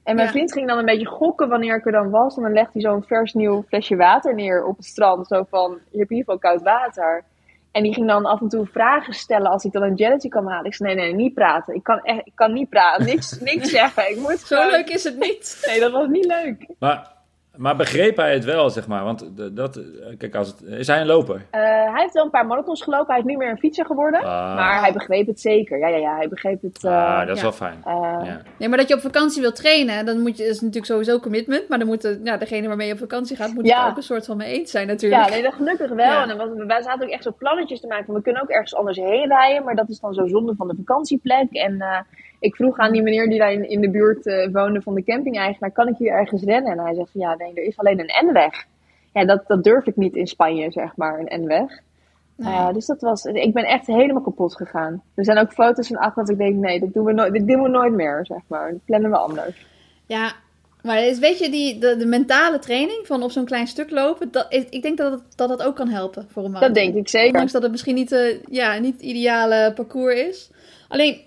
Speaker 1: en mijn
Speaker 3: Ja.
Speaker 1: vriend ging dan een beetje gokken wanneer ik er dan was. En dan legt hij zo'n vers nieuw flesje water neer op het strand. Zo van, je hebt hier veel koud water. En die ging dan af en toe vragen stellen als ik dan een jelletje kwam halen. Ik zei, nee, nee, niet praten. Ik kan, echt, ik kan niet praten, niks, niks zeggen. Ik moet
Speaker 3: Zo
Speaker 1: gewoon-
Speaker 3: leuk is het niet.
Speaker 1: Nee, dat was niet leuk.
Speaker 2: Maar, maar begreep hij het wel, zeg maar? Want dat, eh, kijk, als het, is hij een loper?
Speaker 1: Eh, hij heeft wel een paar marathons gelopen. Hij is nu meer een fietser geworden.
Speaker 2: Ah.
Speaker 1: Maar hij begreep het zeker. Ja, ja, ja. Hij begreep het. eh,
Speaker 2: ah, dat is
Speaker 3: ja.
Speaker 2: wel fijn.
Speaker 1: eh,
Speaker 2: ja.
Speaker 3: Nee, maar dat je op vakantie wilt trainen, dan moet je, dat is natuurlijk sowieso commitment. Maar dan moet de, ja, degene waarmee je op vakantie gaat, moet
Speaker 1: Ja.
Speaker 3: er ook een soort van mee eens zijn natuurlijk.
Speaker 1: Ja, nee, dat gelukkig wel.
Speaker 3: Ja.
Speaker 1: En dan was, wij zaten ook echt zo plannetjes te maken. van, We kunnen ook ergens anders heen rijden. Maar dat is dan zo zonde van de vakantieplek. En, eh, ik vroeg aan die meneer die daar in, in de buurt eh, woonde van de camping-eigenaar, kan ik hier ergens rennen? En hij zegt van ja, nee, er is alleen een N-weg. Ja, dat, dat durf ik niet in Spanje, zeg maar, een N-weg.
Speaker 3: Nee.
Speaker 1: Uh, dus dat was, ik ben echt helemaal kapot gegaan. Er zijn ook foto's van achter dat ik denk, nee, dat doen we nooit, dit doen we nooit meer, zeg maar. Dat plannen we anders.
Speaker 3: Ja, maar is, weet je, die, de, de mentale training van op zo'n klein stuk lopen, dat, ik, denk dat het, dat dat ook kan helpen voor een man.
Speaker 1: Dat denk ik zeker.
Speaker 3: Ondanks dat het misschien niet, uh, ja, niet het ideale parcours is. Alleen,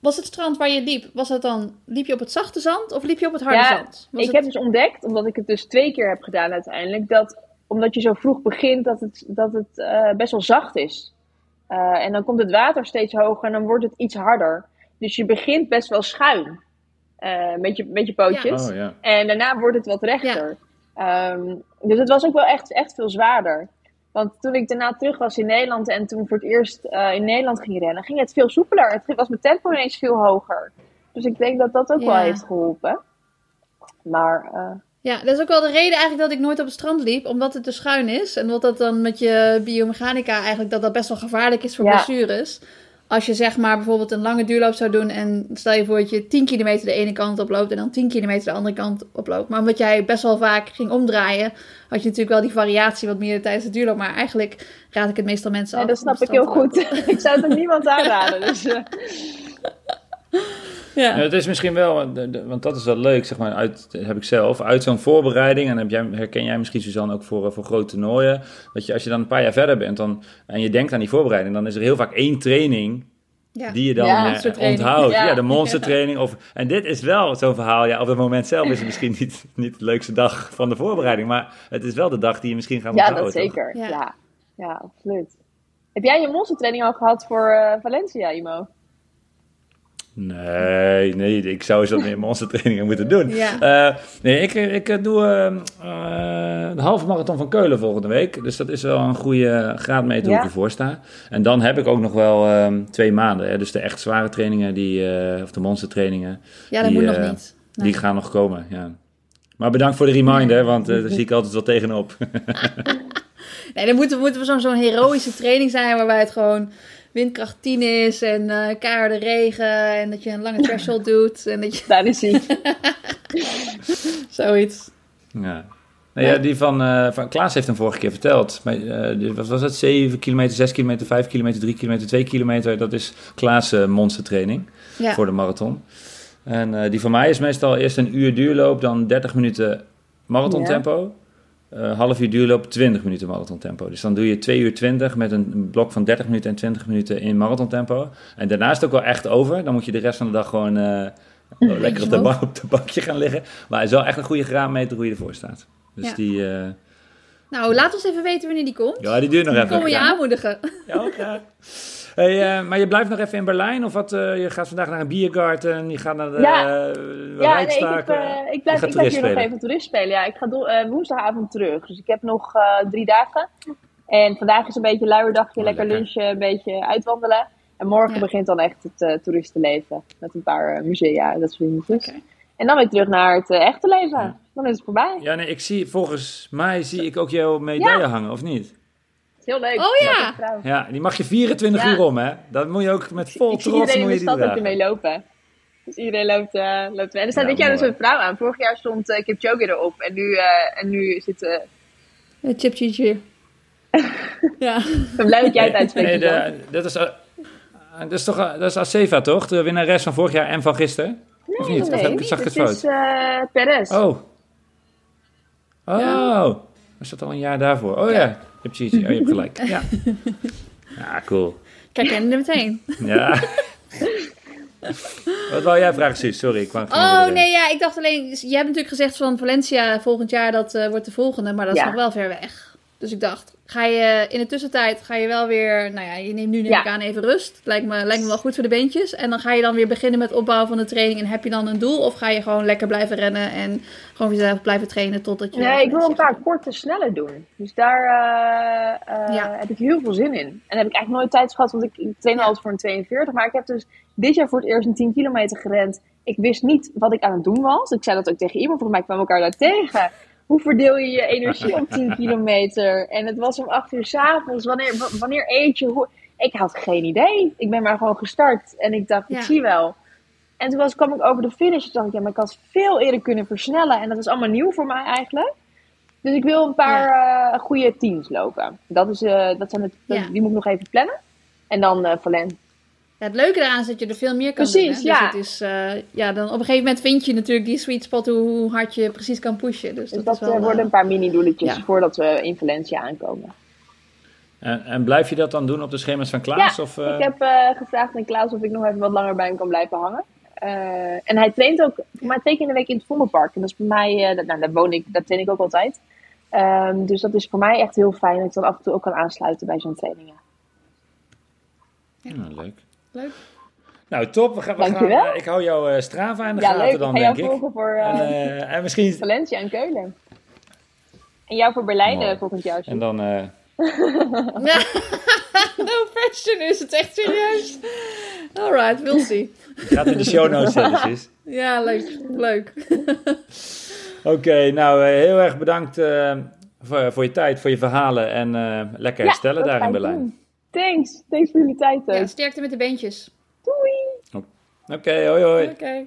Speaker 3: was het strand waar je liep, was het dan, liep je op het zachte zand of liep je op het harde
Speaker 1: ja,
Speaker 3: zand? Was
Speaker 1: ik
Speaker 3: het...
Speaker 1: heb dus ontdekt, omdat ik het dus twee keer heb gedaan uiteindelijk, dat omdat je zo vroeg begint, dat het, dat het uh, best wel zacht is. Uh, en dan komt het water steeds hoger en dan wordt het iets harder. Dus je begint best wel schuin. Uh, met, je, met je pootjes.
Speaker 2: Ja. Oh, ja.
Speaker 1: En daarna wordt het wat rechter. Ja. Um, dus het was ook wel echt, echt veel zwaarder. Want toen ik daarna terug was in Nederland en toen voor het eerst uh, in Nederland ging rennen, ging het veel soepeler. Het was mijn tempo ineens veel hoger. Dus ik denk dat dat ook
Speaker 3: Ja.
Speaker 1: wel heeft geholpen. Maar uh,
Speaker 3: Ja, dat is ook wel de reden eigenlijk dat ik nooit op het strand liep, omdat het te schuin is. En wat dat dan met je biomechanica eigenlijk, dat dat best wel gevaarlijk is voor
Speaker 1: Ja.
Speaker 3: blessures. Als je zeg maar bijvoorbeeld een lange duurloop zou doen en stel je voor dat je 10 kilometer de ene kant oploopt en dan 10 kilometer de andere kant oploopt. Maar omdat jij best wel vaak ging omdraaien, had je natuurlijk wel die variatie wat meer tijdens de duurloop. Maar eigenlijk raad ik het meestal mensen
Speaker 1: ja,
Speaker 3: af.
Speaker 1: dat
Speaker 3: om op
Speaker 1: snap ik heel goed. ik zou het niemand aanraden. Dus, uh,
Speaker 3: Ja.
Speaker 2: Ja, het is misschien wel, want dat is wel leuk, zeg maar, uit, heb ik zelf, uit zo'n voorbereiding, en heb jij, herken jij misschien Suzanne ook voor, eh, voor grote toernooien, dat je als je dan een paar jaar verder bent dan, en je denkt aan die voorbereiding, dan is er heel vaak één training
Speaker 3: Ja.
Speaker 2: die je dan
Speaker 1: Ja.
Speaker 2: eh, onthoudt. Ja,
Speaker 1: Ja.
Speaker 2: de monstertraining. Of, en dit is wel zo'n verhaal, ja, op het moment zelf is het misschien niet, niet de leukste dag van de voorbereiding, maar het is wel de dag die je misschien gaat
Speaker 1: ja,
Speaker 2: onthouden.
Speaker 1: dat
Speaker 2: toch?
Speaker 1: zeker.
Speaker 3: Ja.
Speaker 1: Ja. Ja. absoluut. Heb jij je monstertraining al gehad voor uh, Valencia, Imo?
Speaker 2: Nee, nee, ik zou eens wat meer monstertrainingen moeten doen.
Speaker 3: Ja.
Speaker 2: Eh, nee, ik, ik eh, doe eh, eh, de halve marathon van Keulen volgende week. Dus dat is wel een goede graadmeter hoe
Speaker 1: Ja.
Speaker 2: ik ervoor sta. En dan heb ik ook nog wel eh, twee maanden. Hè. Dus de echt zware trainingen, die, of de monstertrainingen,
Speaker 3: Ja, dat
Speaker 2: Die,
Speaker 3: moet nog niet. Nee.
Speaker 2: die gaan nog komen. Ja. Maar bedankt voor de reminder, want daar zie ik altijd wel tegenop.
Speaker 3: Nee, dan moeten, moeten we zo'n zo'n heroïsche training zijn waarbij het gewoon windkracht 10 is en eh keiharde regen en dat je een lange threshold doet en dat je
Speaker 1: Daar is hij.
Speaker 3: zoiets.
Speaker 2: Ja. Nou ja, die van, eh, van Klaas heeft hem vorige keer verteld. Maar, eh, die- wat was het? 7 kilometer, 6 kilometer, 5 kilometer, 3 kilometer, 2 kilometer. Dat is Klaas' eh, monstertraining
Speaker 3: Ja.
Speaker 2: voor de marathon. En eh, die van mij is meestal eerst een uur duurloop, dan 30 minuten marathontempo. Eh half uur duurloop, 20 minuten marathontempo. Dus dan doe je 2 uur 20 met een blok van 30 minuten en 20 minuten in marathontempo. En daarna is het ook wel echt over. Dan moet je de rest van de dag gewoon eh, lekker op de,
Speaker 3: omhoog.
Speaker 2: ba- op de bankje gaan liggen. Maar het is wel echt een goede graadmeter hoe je ervoor staat. Dus
Speaker 3: Ja.
Speaker 2: die, eh,
Speaker 3: Nou, laat ons even weten wanneer die komt.
Speaker 2: ja, die duurt nog even.
Speaker 3: komen we je
Speaker 2: Ja.
Speaker 3: aanmoedigen.
Speaker 2: Ja, graag. Hey, eh, maar je blijft nog even in Berlijn? Of wat? eh, je gaat vandaag naar een biergarten, je gaat naar de
Speaker 1: Ja.
Speaker 2: eh,
Speaker 1: Ja, nee, ik, heb, ik blijf, ik blijf hier nog even toerist spelen. Ja, ik ga do- woensdagavond terug. Dus ik heb nog drie dagen. En vandaag is een beetje een luierdagje,
Speaker 2: Oh,
Speaker 1: lekker,
Speaker 2: lekker.
Speaker 1: lunchen, een beetje uitwandelen. En morgen
Speaker 3: Ja.
Speaker 1: begint dan echt het toeristenleven. Met een paar musea en dat soort.
Speaker 3: Oké.
Speaker 1: En dan weer terug naar het echte leven. Dan is het voorbij.
Speaker 2: Ja, nee, ik zie, volgens mij zie ik ook jouw medaille
Speaker 1: Ja.
Speaker 2: hangen, of niet?
Speaker 1: Is heel leuk.
Speaker 3: Oh ja.
Speaker 2: Ja, die mag je 24
Speaker 1: Ja.
Speaker 2: uur om, hè? Dat moet je ook met vol
Speaker 1: ik zie
Speaker 2: trots
Speaker 1: iedereen
Speaker 2: moet
Speaker 1: in
Speaker 2: je
Speaker 1: de
Speaker 2: die
Speaker 1: stad ook ermee lopen. Dus iedereen loopt, uh, loopt mee. En er staat
Speaker 2: Ja,
Speaker 1: dit jaar dus een vrouw aan. Vorig jaar stond uh, Kipchoge erop. En nu, uh, en nu zit... Uh,
Speaker 3: Eh, Chip chip chip. ja.
Speaker 1: ik ben blij dat jij het uitspreekt.
Speaker 2: Nee, de- dat is, eh, dat is toch eh, dat is Aceva, toch? De winnares van vorig jaar en van gisteren? of niet?
Speaker 1: Nee,
Speaker 2: of heb ik,
Speaker 1: niet.
Speaker 2: zag ik het fout?
Speaker 1: is uh, Perez.
Speaker 2: Oh. Oh.
Speaker 3: Ja.
Speaker 2: Was dat al een jaar daarvoor? Oh ja. Je hebt, Gigi. oh, je hebt gelijk. Ja. Ja, cool.
Speaker 3: Ik herkende hem meteen.
Speaker 2: Ja. Wat wou jij vragen, Suus? Sorry, ik kwam
Speaker 3: Oh nee, ja, ik dacht alleen. Je hebt natuurlijk gezegd van Valencia volgend jaar dat eh, wordt de volgende, maar dat is
Speaker 1: Ja.
Speaker 3: nog wel ver weg. Dus ik dacht, ga je in de tussentijd ga je wel weer, nou ja, je neemt nu neem
Speaker 1: Ja.
Speaker 3: aan even rust. Lijkt me, lijkt me wel goed voor de beentjes. En dan ga je dan weer beginnen met opbouwen van de training. En heb je dan een doel? Of ga je gewoon lekker blijven rennen en gewoon weer zelf blijven trainen totdat je.
Speaker 1: Nee, ik wil een paar korte, snelle doen. Dus daar eh, eh,
Speaker 3: Ja.
Speaker 1: heb ik heel veel zin in. En heb ik eigenlijk nooit tijd gehad, want ik, ik train altijd voor een 42. Maar ik heb dus dit jaar voor het eerst een 10 kilometer gerend. Ik wist niet wat ik aan het doen was. Ik zei dat ook tegen iemand, volgens mij kwamen we elkaar daar tegen. Hoe verdeel je je energie op 10 kilometer? En het was om 8 uur s'avonds. Wanneer, wanneer eet je? Hoe... Ik had geen idee. Ik ben maar gewoon gestart. En ik dacht,
Speaker 3: Ja.
Speaker 1: ik zie wel. En toen was, kwam ik over de finish. Toen dacht ik, ja, maar ik had veel eerder kunnen versnellen. En dat is allemaal nieuw voor mij eigenlijk. Dus ik wil een paar eh, goede teams lopen. Dat is, eh, dat zijn het, dat-
Speaker 3: Ja.
Speaker 1: Die moet ik nog even plannen. En dan eh Valen.
Speaker 3: Ja, het leuke daaraan is dat je er veel meer kan
Speaker 1: Precies,
Speaker 3: doen. hè.
Speaker 1: ja.
Speaker 3: Dus het is, eh, ja, dan op een gegeven moment vind je natuurlijk die sweet spot hoe, hoe hard je precies kan pushen. Dus, dat,
Speaker 1: dat,
Speaker 3: is wel,
Speaker 1: eh,
Speaker 3: eh,
Speaker 1: worden een paar mini-doeletjes
Speaker 3: ja.
Speaker 1: voordat we in Valencia aankomen.
Speaker 2: En, en blijf je dat dan doen op de schema's van Klaas?
Speaker 1: ja,
Speaker 2: of, eh,
Speaker 1: ik heb eh, gevraagd aan Klaas of ik nog even wat langer bij hem kan blijven hangen. Eh, en hij traint ook maar twee keer in de week in het Vondelpark. En dat is bij mij, eh, dat, nou, daar woon ik, daar train ik ook altijd. Ehm, dus dat is voor mij echt heel fijn dat ik dan af en toe ook kan aansluiten bij zo'n trainingen.
Speaker 2: Ja, leuk.
Speaker 3: Leuk.
Speaker 2: Nou, top. We gaan, we gaan,
Speaker 1: Dankjewel.
Speaker 2: eh, ik hou jouw eh, Strava in de
Speaker 1: Ja,
Speaker 2: gaten
Speaker 1: leuk.
Speaker 2: Dan,
Speaker 1: ga jou
Speaker 2: denk ik.
Speaker 1: volgen voor eh,
Speaker 2: En, eh, en misschien...
Speaker 1: Valencia en Keulen. En jou voor Berlijn volgend jaar.
Speaker 2: En dan... eh,
Speaker 3: no fashion is het echt serieus. Alright, we'll see.
Speaker 2: gaat in de show notes zetten.
Speaker 3: Ja, leuk. Leuk.
Speaker 2: Oké, nou, eh, heel erg bedankt eh, voor, voor je tijd, voor je verhalen. En eh, lekker herstellen daar in Berlijn.
Speaker 1: doen. Thanks. Thanks voor jullie tijd.
Speaker 3: Ja, sterkte met de beentjes.
Speaker 1: Doei.
Speaker 2: Oké, hoi hoi.
Speaker 3: Oké.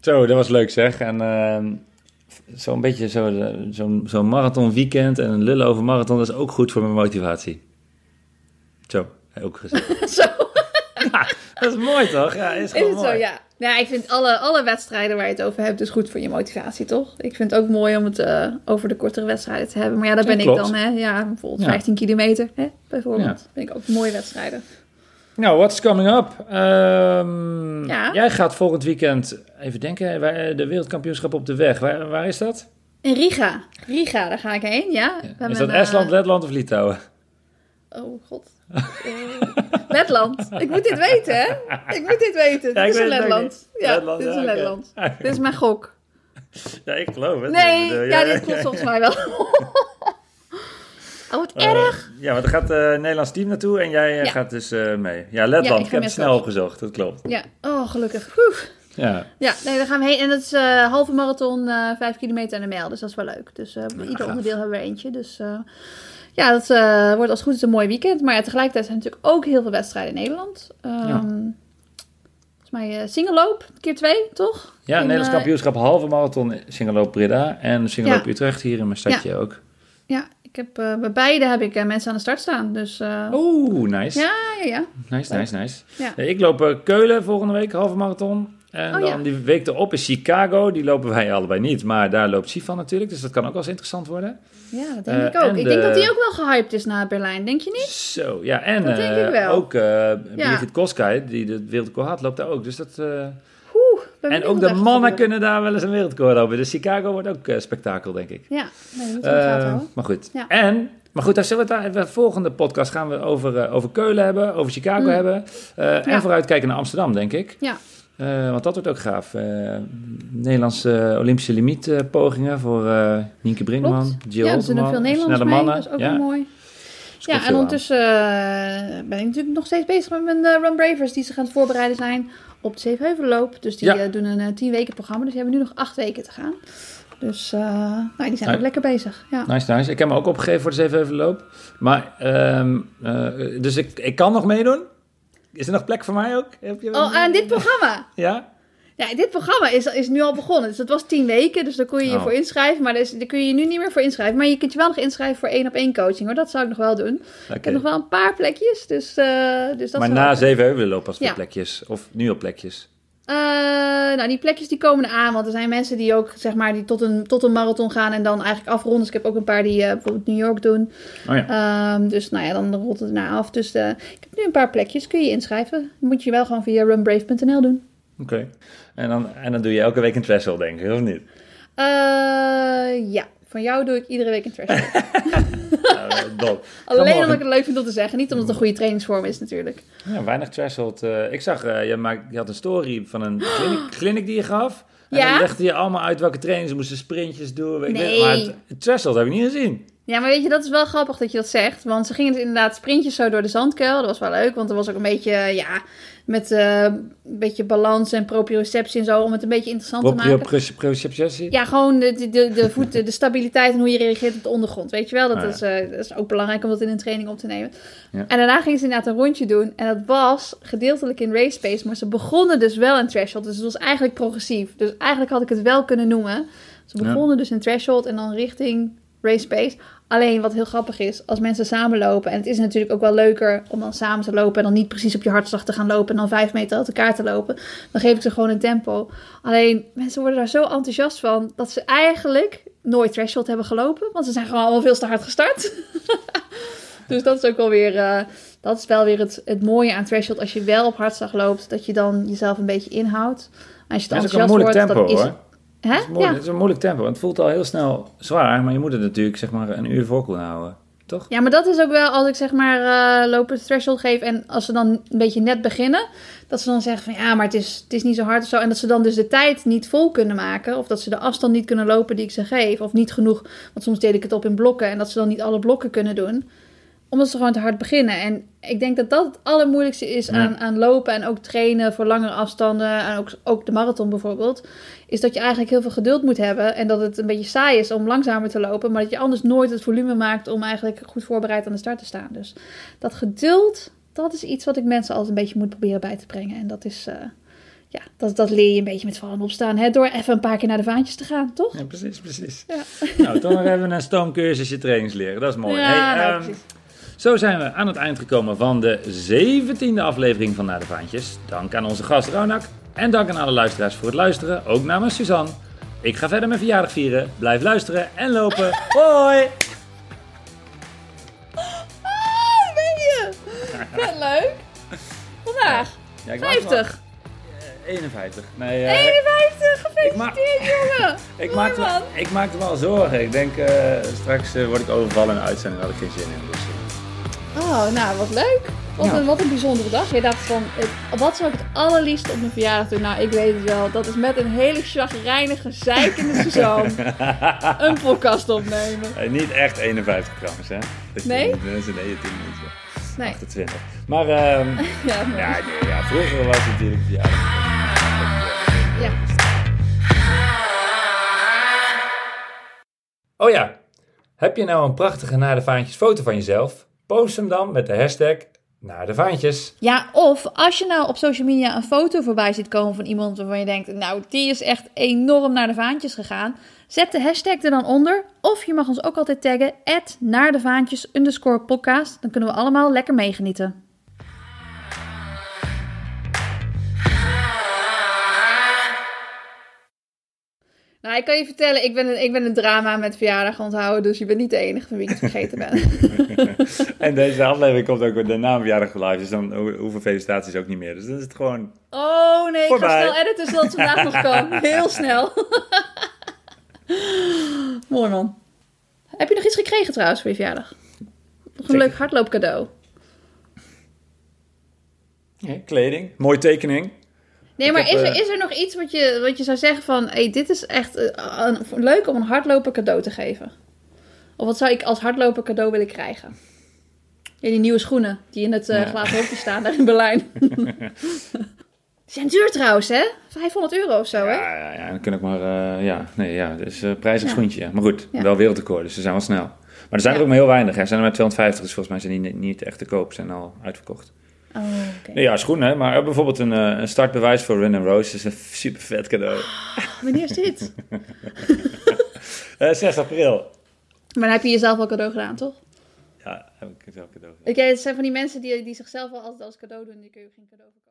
Speaker 2: Zo, dat was leuk zeg. En ehm, zo'n beetje zo'n zo, zo'n marathon weekend en een lullen over marathon, dat is ook goed voor mijn motivatie. Zo, ook gezegd.
Speaker 3: Zo.
Speaker 2: dat is mooi toch? Ja, is
Speaker 3: Is
Speaker 2: gewoon
Speaker 3: het zo,
Speaker 2: mooi.
Speaker 3: ja. Ja, ik vind alle, alle wedstrijden waar je het over hebt, is goed voor je motivatie, toch? Ik vind het ook mooi om het eh, over de kortere wedstrijden te hebben. Maar ja, daar
Speaker 2: Ja,
Speaker 3: ben ik dan, hè. Ja, bijvoorbeeld
Speaker 2: Ja.
Speaker 3: 15 kilometer, hè, bijvoorbeeld.
Speaker 2: Ja.
Speaker 3: Vind ik ook mooie wedstrijden.
Speaker 2: Nou, what's coming up?
Speaker 3: Ja.
Speaker 2: Jij gaat volgend weekend, even denken, waar- de wereldkampioenschap op de weg. Waar, waar is dat?
Speaker 3: In Riga. Riga, daar ga ik heen, ja.
Speaker 2: Is dat
Speaker 3: een, eh,
Speaker 2: Estland, Letland of Litouwen?
Speaker 3: Oh, god. Eh, Letland. Ik moet dit weten, hè? Ik moet dit weten.
Speaker 2: Ja,
Speaker 3: dit is in
Speaker 2: ook
Speaker 3: Letland. Ja,
Speaker 2: Letland,
Speaker 3: dit is
Speaker 2: ja,
Speaker 3: in
Speaker 2: oké.
Speaker 3: Letland. Dit is mijn gok.
Speaker 2: Ja, ik geloof het.
Speaker 3: Nee,
Speaker 2: bedoel,
Speaker 3: ja, dit klopt volgens mij wel. Oh, wat
Speaker 2: Eh,
Speaker 3: erg.
Speaker 2: ja, want er gaat eh, het Nederlands team naartoe en jij eh,
Speaker 3: Ja.
Speaker 2: gaat dus eh, mee. Ja,
Speaker 3: Ja,
Speaker 2: Letland,
Speaker 3: ik
Speaker 2: heb het snel opgezocht, dat klopt.
Speaker 3: Ja, oh, gelukkig.
Speaker 2: Ja,
Speaker 3: Ja, nee, daar gaan we heen. En dat is eh halve marathon, eh vijf kilometer en een mijl. Dus dat is wel leuk. Dus eh, ieder onderdeel hebben we er eentje. Dus eh, ja, dat eh, wordt als het goed is een mooi weekend. Maar ja, tegelijkertijd zijn er natuurlijk ook heel veel wedstrijden in Nederland. Ehm
Speaker 2: Ja.
Speaker 3: Volgens mij singelloop, keer twee, toch?
Speaker 2: ja
Speaker 3: In,
Speaker 2: Nederlands
Speaker 3: eh,
Speaker 2: kampioenschap halve marathon Singeloop Breda en Singeloop
Speaker 3: Ja.
Speaker 2: Utrecht hier in mijn stadje ook.
Speaker 3: Ja, ik heb, bij beide heb ik mensen aan de start staan. Dus
Speaker 2: Oeh, nice.
Speaker 3: ja, ja, ja.
Speaker 2: Nice, nice, nice.
Speaker 3: Ja.
Speaker 2: Ik loop Keulen volgende week, halve marathon. En
Speaker 3: Oh,
Speaker 2: dan
Speaker 3: ja.
Speaker 2: die week erop is Chicago. Die lopen wij allebei niet, maar daar loopt Sifan natuurlijk. Dus dat kan ook wel eens interessant worden.
Speaker 3: Ja, dat denk
Speaker 2: Eh,
Speaker 3: ik ook.
Speaker 2: en
Speaker 3: Ik denk
Speaker 2: de-
Speaker 3: dat die ook wel gehyped is na Berlijn, denk je niet?
Speaker 2: Zo, ja. En
Speaker 3: Dat denk
Speaker 2: eh,
Speaker 3: ik wel.
Speaker 2: ook eh Birgit Koskay, die de wereldrecord had, loopt daar ook. Dus dat... eh,
Speaker 3: Oeh,
Speaker 2: En ook de mannen kunnen daar wel eens een wereldrecord lopen. Dus Chicago wordt ook eh, spektakel, denk ik.
Speaker 3: Ja, nee,
Speaker 2: Eh, maar goed.
Speaker 3: Ja.
Speaker 2: En, maar goed, daar zullen we het daar, de volgende podcast gaan we over, eh, over Keulen hebben, over Chicago
Speaker 3: Mm.
Speaker 2: hebben. eh, En
Speaker 3: Ja.
Speaker 2: vooruitkijken naar Amsterdam, denk ik.
Speaker 3: Ja.
Speaker 2: Eh, want dat wordt ook gaaf. Eh, Nederlandse Olympische limiet eh, pogingen voor Nienke Brinkman,
Speaker 3: Klopt.
Speaker 2: Jill
Speaker 3: ja, er er
Speaker 2: Holterman,
Speaker 3: veel Nederlanders mee.
Speaker 2: mannen.
Speaker 3: Dat is ook
Speaker 2: ja,
Speaker 3: mooi. Ja, en ondertussen ben ik natuurlijk nog steeds bezig met mijn Run Bravers die zich aan het voorbereiden zijn op de Zevenheuvelloop. Dus die
Speaker 2: Ja.
Speaker 3: doen een 10 weken programma, dus die hebben nu nog 8 weken te gaan. Dus nou, die zijn ook lekker bezig. Ja.
Speaker 2: Nice, nice. Ik heb me ook opgegeven voor de Zevenheuvelloop. Maar, ehm, eh, dus ik, ik kan nog meedoen. Is er nog plek voor mij ook? Heb je
Speaker 3: Oh, aan dit programma.
Speaker 2: Ja?
Speaker 3: Ja, dit programma is, is nu al begonnen. Dus dat was 10 weken, dus daar kon je je
Speaker 2: Oh.
Speaker 3: voor inschrijven. Maar daar, is- daar kun je je nu niet meer voor inschrijven. Maar je kunt je wel nog inschrijven voor één op één coaching hoor. Dat zou ik nog wel doen. Ik heb nog wel een paar plekjes, dus, eh, dus dat
Speaker 2: Maar na
Speaker 3: wel-
Speaker 2: Zevenheuvelloop pas weer
Speaker 3: Ja.
Speaker 2: plekjes. Of nu al plekjes.
Speaker 3: Eh, nou, die plekjes die komen eraan, want er zijn mensen die ook, zeg maar, die tot een, tot een marathon gaan en dan eigenlijk afronden. Dus ik heb ook een paar die eh, bijvoorbeeld New York doen.
Speaker 2: Oh ja.
Speaker 3: Ehm, dus nou ja, dan rolt het ernaar af. Dus eh, ik heb nu een paar plekjes, kun je je inschrijven. Moet je wel gewoon via runbrave.nl doen.
Speaker 2: Oké. En, dan, en dan doe je elke week een threshold, denk ik, of niet?
Speaker 3: Eh, ja, van jou doe ik iedere week een trash.
Speaker 2: Dat.
Speaker 3: Alleen omdat ik het leuk vind om te zeggen, niet omdat het een goede trainingsvorm is natuurlijk.
Speaker 2: Ja, weinig threshold. Eh, ik zag, eh, je, maakt, je had een story van een clinic, clinic die je gaf. En
Speaker 3: Ja.
Speaker 2: dan legde je allemaal uit welke trainers ze moesten sprintjes doen.
Speaker 3: Nee.
Speaker 2: Maar het, het threshold heb ik niet gezien.
Speaker 3: Ja, maar weet je, dat is wel grappig dat je dat zegt. Want ze gingen dus inderdaad sprintjes zo door de zandkuil. Dat was wel leuk, want er was ook een beetje, ja, met eh, een beetje balans en proprioceptie en zo. Om het een beetje interessant te maken.
Speaker 2: Proprioceptie?
Speaker 3: Ja, gewoon de, de, de, voeten, de stabiliteit en hoe je reageert op de ondergrond. Weet je wel, dat,
Speaker 2: Ah, ja.
Speaker 3: is, eh, dat is ook belangrijk om dat in een training op te nemen.
Speaker 2: Ja.
Speaker 3: En daarna gingen ze inderdaad een rondje doen. En dat was gedeeltelijk in race pace, maar ze begonnen dus wel in threshold. Dus het was eigenlijk progressief. Dus eigenlijk had ik het wel kunnen noemen. Ze
Speaker 2: Ja.
Speaker 3: begonnen dus in threshold en dan richting race pace. Alleen wat heel grappig is, als mensen samenlopen, en het is natuurlijk ook wel leuker om dan samen te lopen en dan niet precies op je hartslag te gaan lopen en dan vijf meter uit elkaar te lopen, dan geef ik ze gewoon een tempo. Alleen mensen worden daar zo enthousiast van dat ze eigenlijk nooit threshold hebben gelopen, want ze zijn gewoon allemaal veel te hard gestart. dus dat is ook wel weer, eh, dat is wel weer het, het mooie aan threshold als je wel op hartslag loopt, dat je dan jezelf een beetje inhoudt. Als je
Speaker 2: een
Speaker 3: enthousiast wordt,
Speaker 2: tempo
Speaker 3: dan is
Speaker 2: hoor.
Speaker 3: Hè?
Speaker 2: Dat is, moeilijk,
Speaker 3: Ja.
Speaker 2: is een moeilijk tempo, want het voelt al heel snel zwaar, maar je moet het natuurlijk zeg maar een uur voor kunnen houden. Toch?
Speaker 3: Ja, maar dat is ook wel als ik zeg maar eh lopen threshold geef en als ze dan een beetje net beginnen, dat ze dan zeggen van ja, maar het is, het is niet zo hard of zo. En dat ze dan dus de tijd niet vol kunnen maken of dat ze de afstand niet kunnen lopen die ik ze geef of niet genoeg, want soms deel ik het op in blokken en dat ze dan niet alle blokken kunnen doen omdat ze gewoon te hard beginnen. En ik denk dat dat het allermoeilijkste is
Speaker 2: Ja.
Speaker 3: aan, aan lopen en ook trainen voor langere afstanden. En ook, ook de marathon bijvoorbeeld. Is dat je eigenlijk heel veel geduld moet hebben. En dat het een beetje saai is om langzamer te lopen. Maar dat je anders nooit het volume maakt om eigenlijk goed voorbereid aan de start te staan. Dus dat geduld, dat is iets wat ik mensen altijd een beetje moet proberen bij te brengen. En dat is... eh, ja, dat, dat leer je een beetje met vallen en opstaan. Hè? Door even een paar keer naar de vaantjes te gaan, toch?
Speaker 2: Ja, precies, precies.
Speaker 3: Ja.
Speaker 2: Nou, toch nog even een stoomcursusje trainingsleren. Dat is mooi.
Speaker 3: Ja,
Speaker 2: Hey,
Speaker 3: nou,
Speaker 2: ehm,
Speaker 3: precies.
Speaker 2: Zo zijn we aan het eind gekomen van de 17e aflevering van Naar de Vaantjes. Dank aan onze gast Ronak en dank aan alle luisteraars voor het luisteren, ook namens Suzanne. Ik ga verder mijn verjaardag vieren. Blijf luisteren en lopen. Hoi!
Speaker 3: Oh, ben je? Vet leuk. Vandaag.
Speaker 2: Ja, ik maak hem
Speaker 3: 50.
Speaker 2: wel- 51. Nee, eh,
Speaker 3: 51,
Speaker 2: ik, ma
Speaker 3: gefeliciteerd jongen.
Speaker 2: ik,
Speaker 3: man.
Speaker 2: ik maakte wel zorgen. Ik denk, eh, straks eh, word ik overvallen in de uitzending. Daar had ik geen zin in. Dus, eh,
Speaker 3: Oh, nou, wat leuk. Wat,
Speaker 2: Ja.
Speaker 3: een, wat een bijzondere dag. Je dacht van, wat zou ik het allerliefst op mijn verjaardag doen? Nou, ik weet het wel. Dat is met een hele chagrijnige, zeikende Suzanne een podcast opnemen.
Speaker 2: niet echt 51 trouwens, hè? Dat
Speaker 3: Nee?
Speaker 2: Dat is een 19 minuten.
Speaker 3: Nee.
Speaker 2: 28. Maar ehm,
Speaker 3: Ja, maar-
Speaker 2: ja, nee, ja, vroeger was het natuurlijk verjaardag.
Speaker 3: ja.
Speaker 2: Oh ja, heb je nou een prachtige naar de vaantjes foto van jezelf? Post hem dan met de hashtag naar de vaantjes.
Speaker 3: Ja, of als je nou op social media een foto voorbij ziet komen van iemand waarvan je denkt, nou, die is echt enorm naar de vaantjes gegaan. Zet de hashtag er dan onder. Of je mag ons ook altijd taggen, naar de vaantjes podcast. Dan kunnen we allemaal lekker meegenieten. Nou, ik kan je vertellen, ik ben een, ik ben een drama met verjaardag onthouden. Dus je bent niet de enige van wie ik het vergeten ben.
Speaker 2: En deze aflevering komt ook de naam verjaardag live, dus dan ho- hoeven felicitaties ook niet meer. Dus dan is het gewoon...
Speaker 3: Oh nee, ik
Speaker 2: Voorbij.
Speaker 3: ga snel editen zodat het vandaag nog kan. Heel snel. Mooi man. Heb je nog iets gekregen trouwens voor je verjaardag? Nog een leuk hardloopcadeau.
Speaker 2: Ja, kleding, mooie tekening.
Speaker 3: Nee, maar
Speaker 2: heb,
Speaker 3: is, er,
Speaker 2: eh,
Speaker 3: is er nog iets wat je, wat je zou zeggen van... Hey, dit is echt eh, een- leuk om een hardloper cadeau te geven? Of wat zou ik als hardloper cadeau willen krijgen? Ja, die nieuwe schoenen die in het eh,
Speaker 2: Ja.
Speaker 3: glazen hoofdje staan daar in Berlijn. zijn duur trouwens, hè? 500 euro of zo, hè?
Speaker 2: Ja, ja, ja, dan kun ik maar... eh, ja, nee, ja, het is een prijzig
Speaker 3: Ja.
Speaker 2: schoentje. ja. Maar goed,
Speaker 3: Ja.
Speaker 2: wel wereldrecord, dus ze zijn wel snel. Maar er zijn er
Speaker 3: Ja.
Speaker 2: ook maar heel weinig. hè. Er zijn er maar 250, dus volgens mij zijn die niet, niet echt te koop. Ze zijn al uitverkocht.
Speaker 3: Oh, oké.
Speaker 2: Nee, ja, schoenen, maar bijvoorbeeld een, eh, een startbewijs voor Run and Rose is een super vet cadeau.
Speaker 3: Wanneer is dit?
Speaker 2: Eh 6 april.
Speaker 3: Maar dan heb je jezelf al cadeau gedaan, toch?
Speaker 2: Ja, heb ik zelf cadeau gedaan.
Speaker 3: Ik, het zijn van die mensen die, die zichzelf al altijd als cadeau doen. Die kun je geen cadeau verkopen.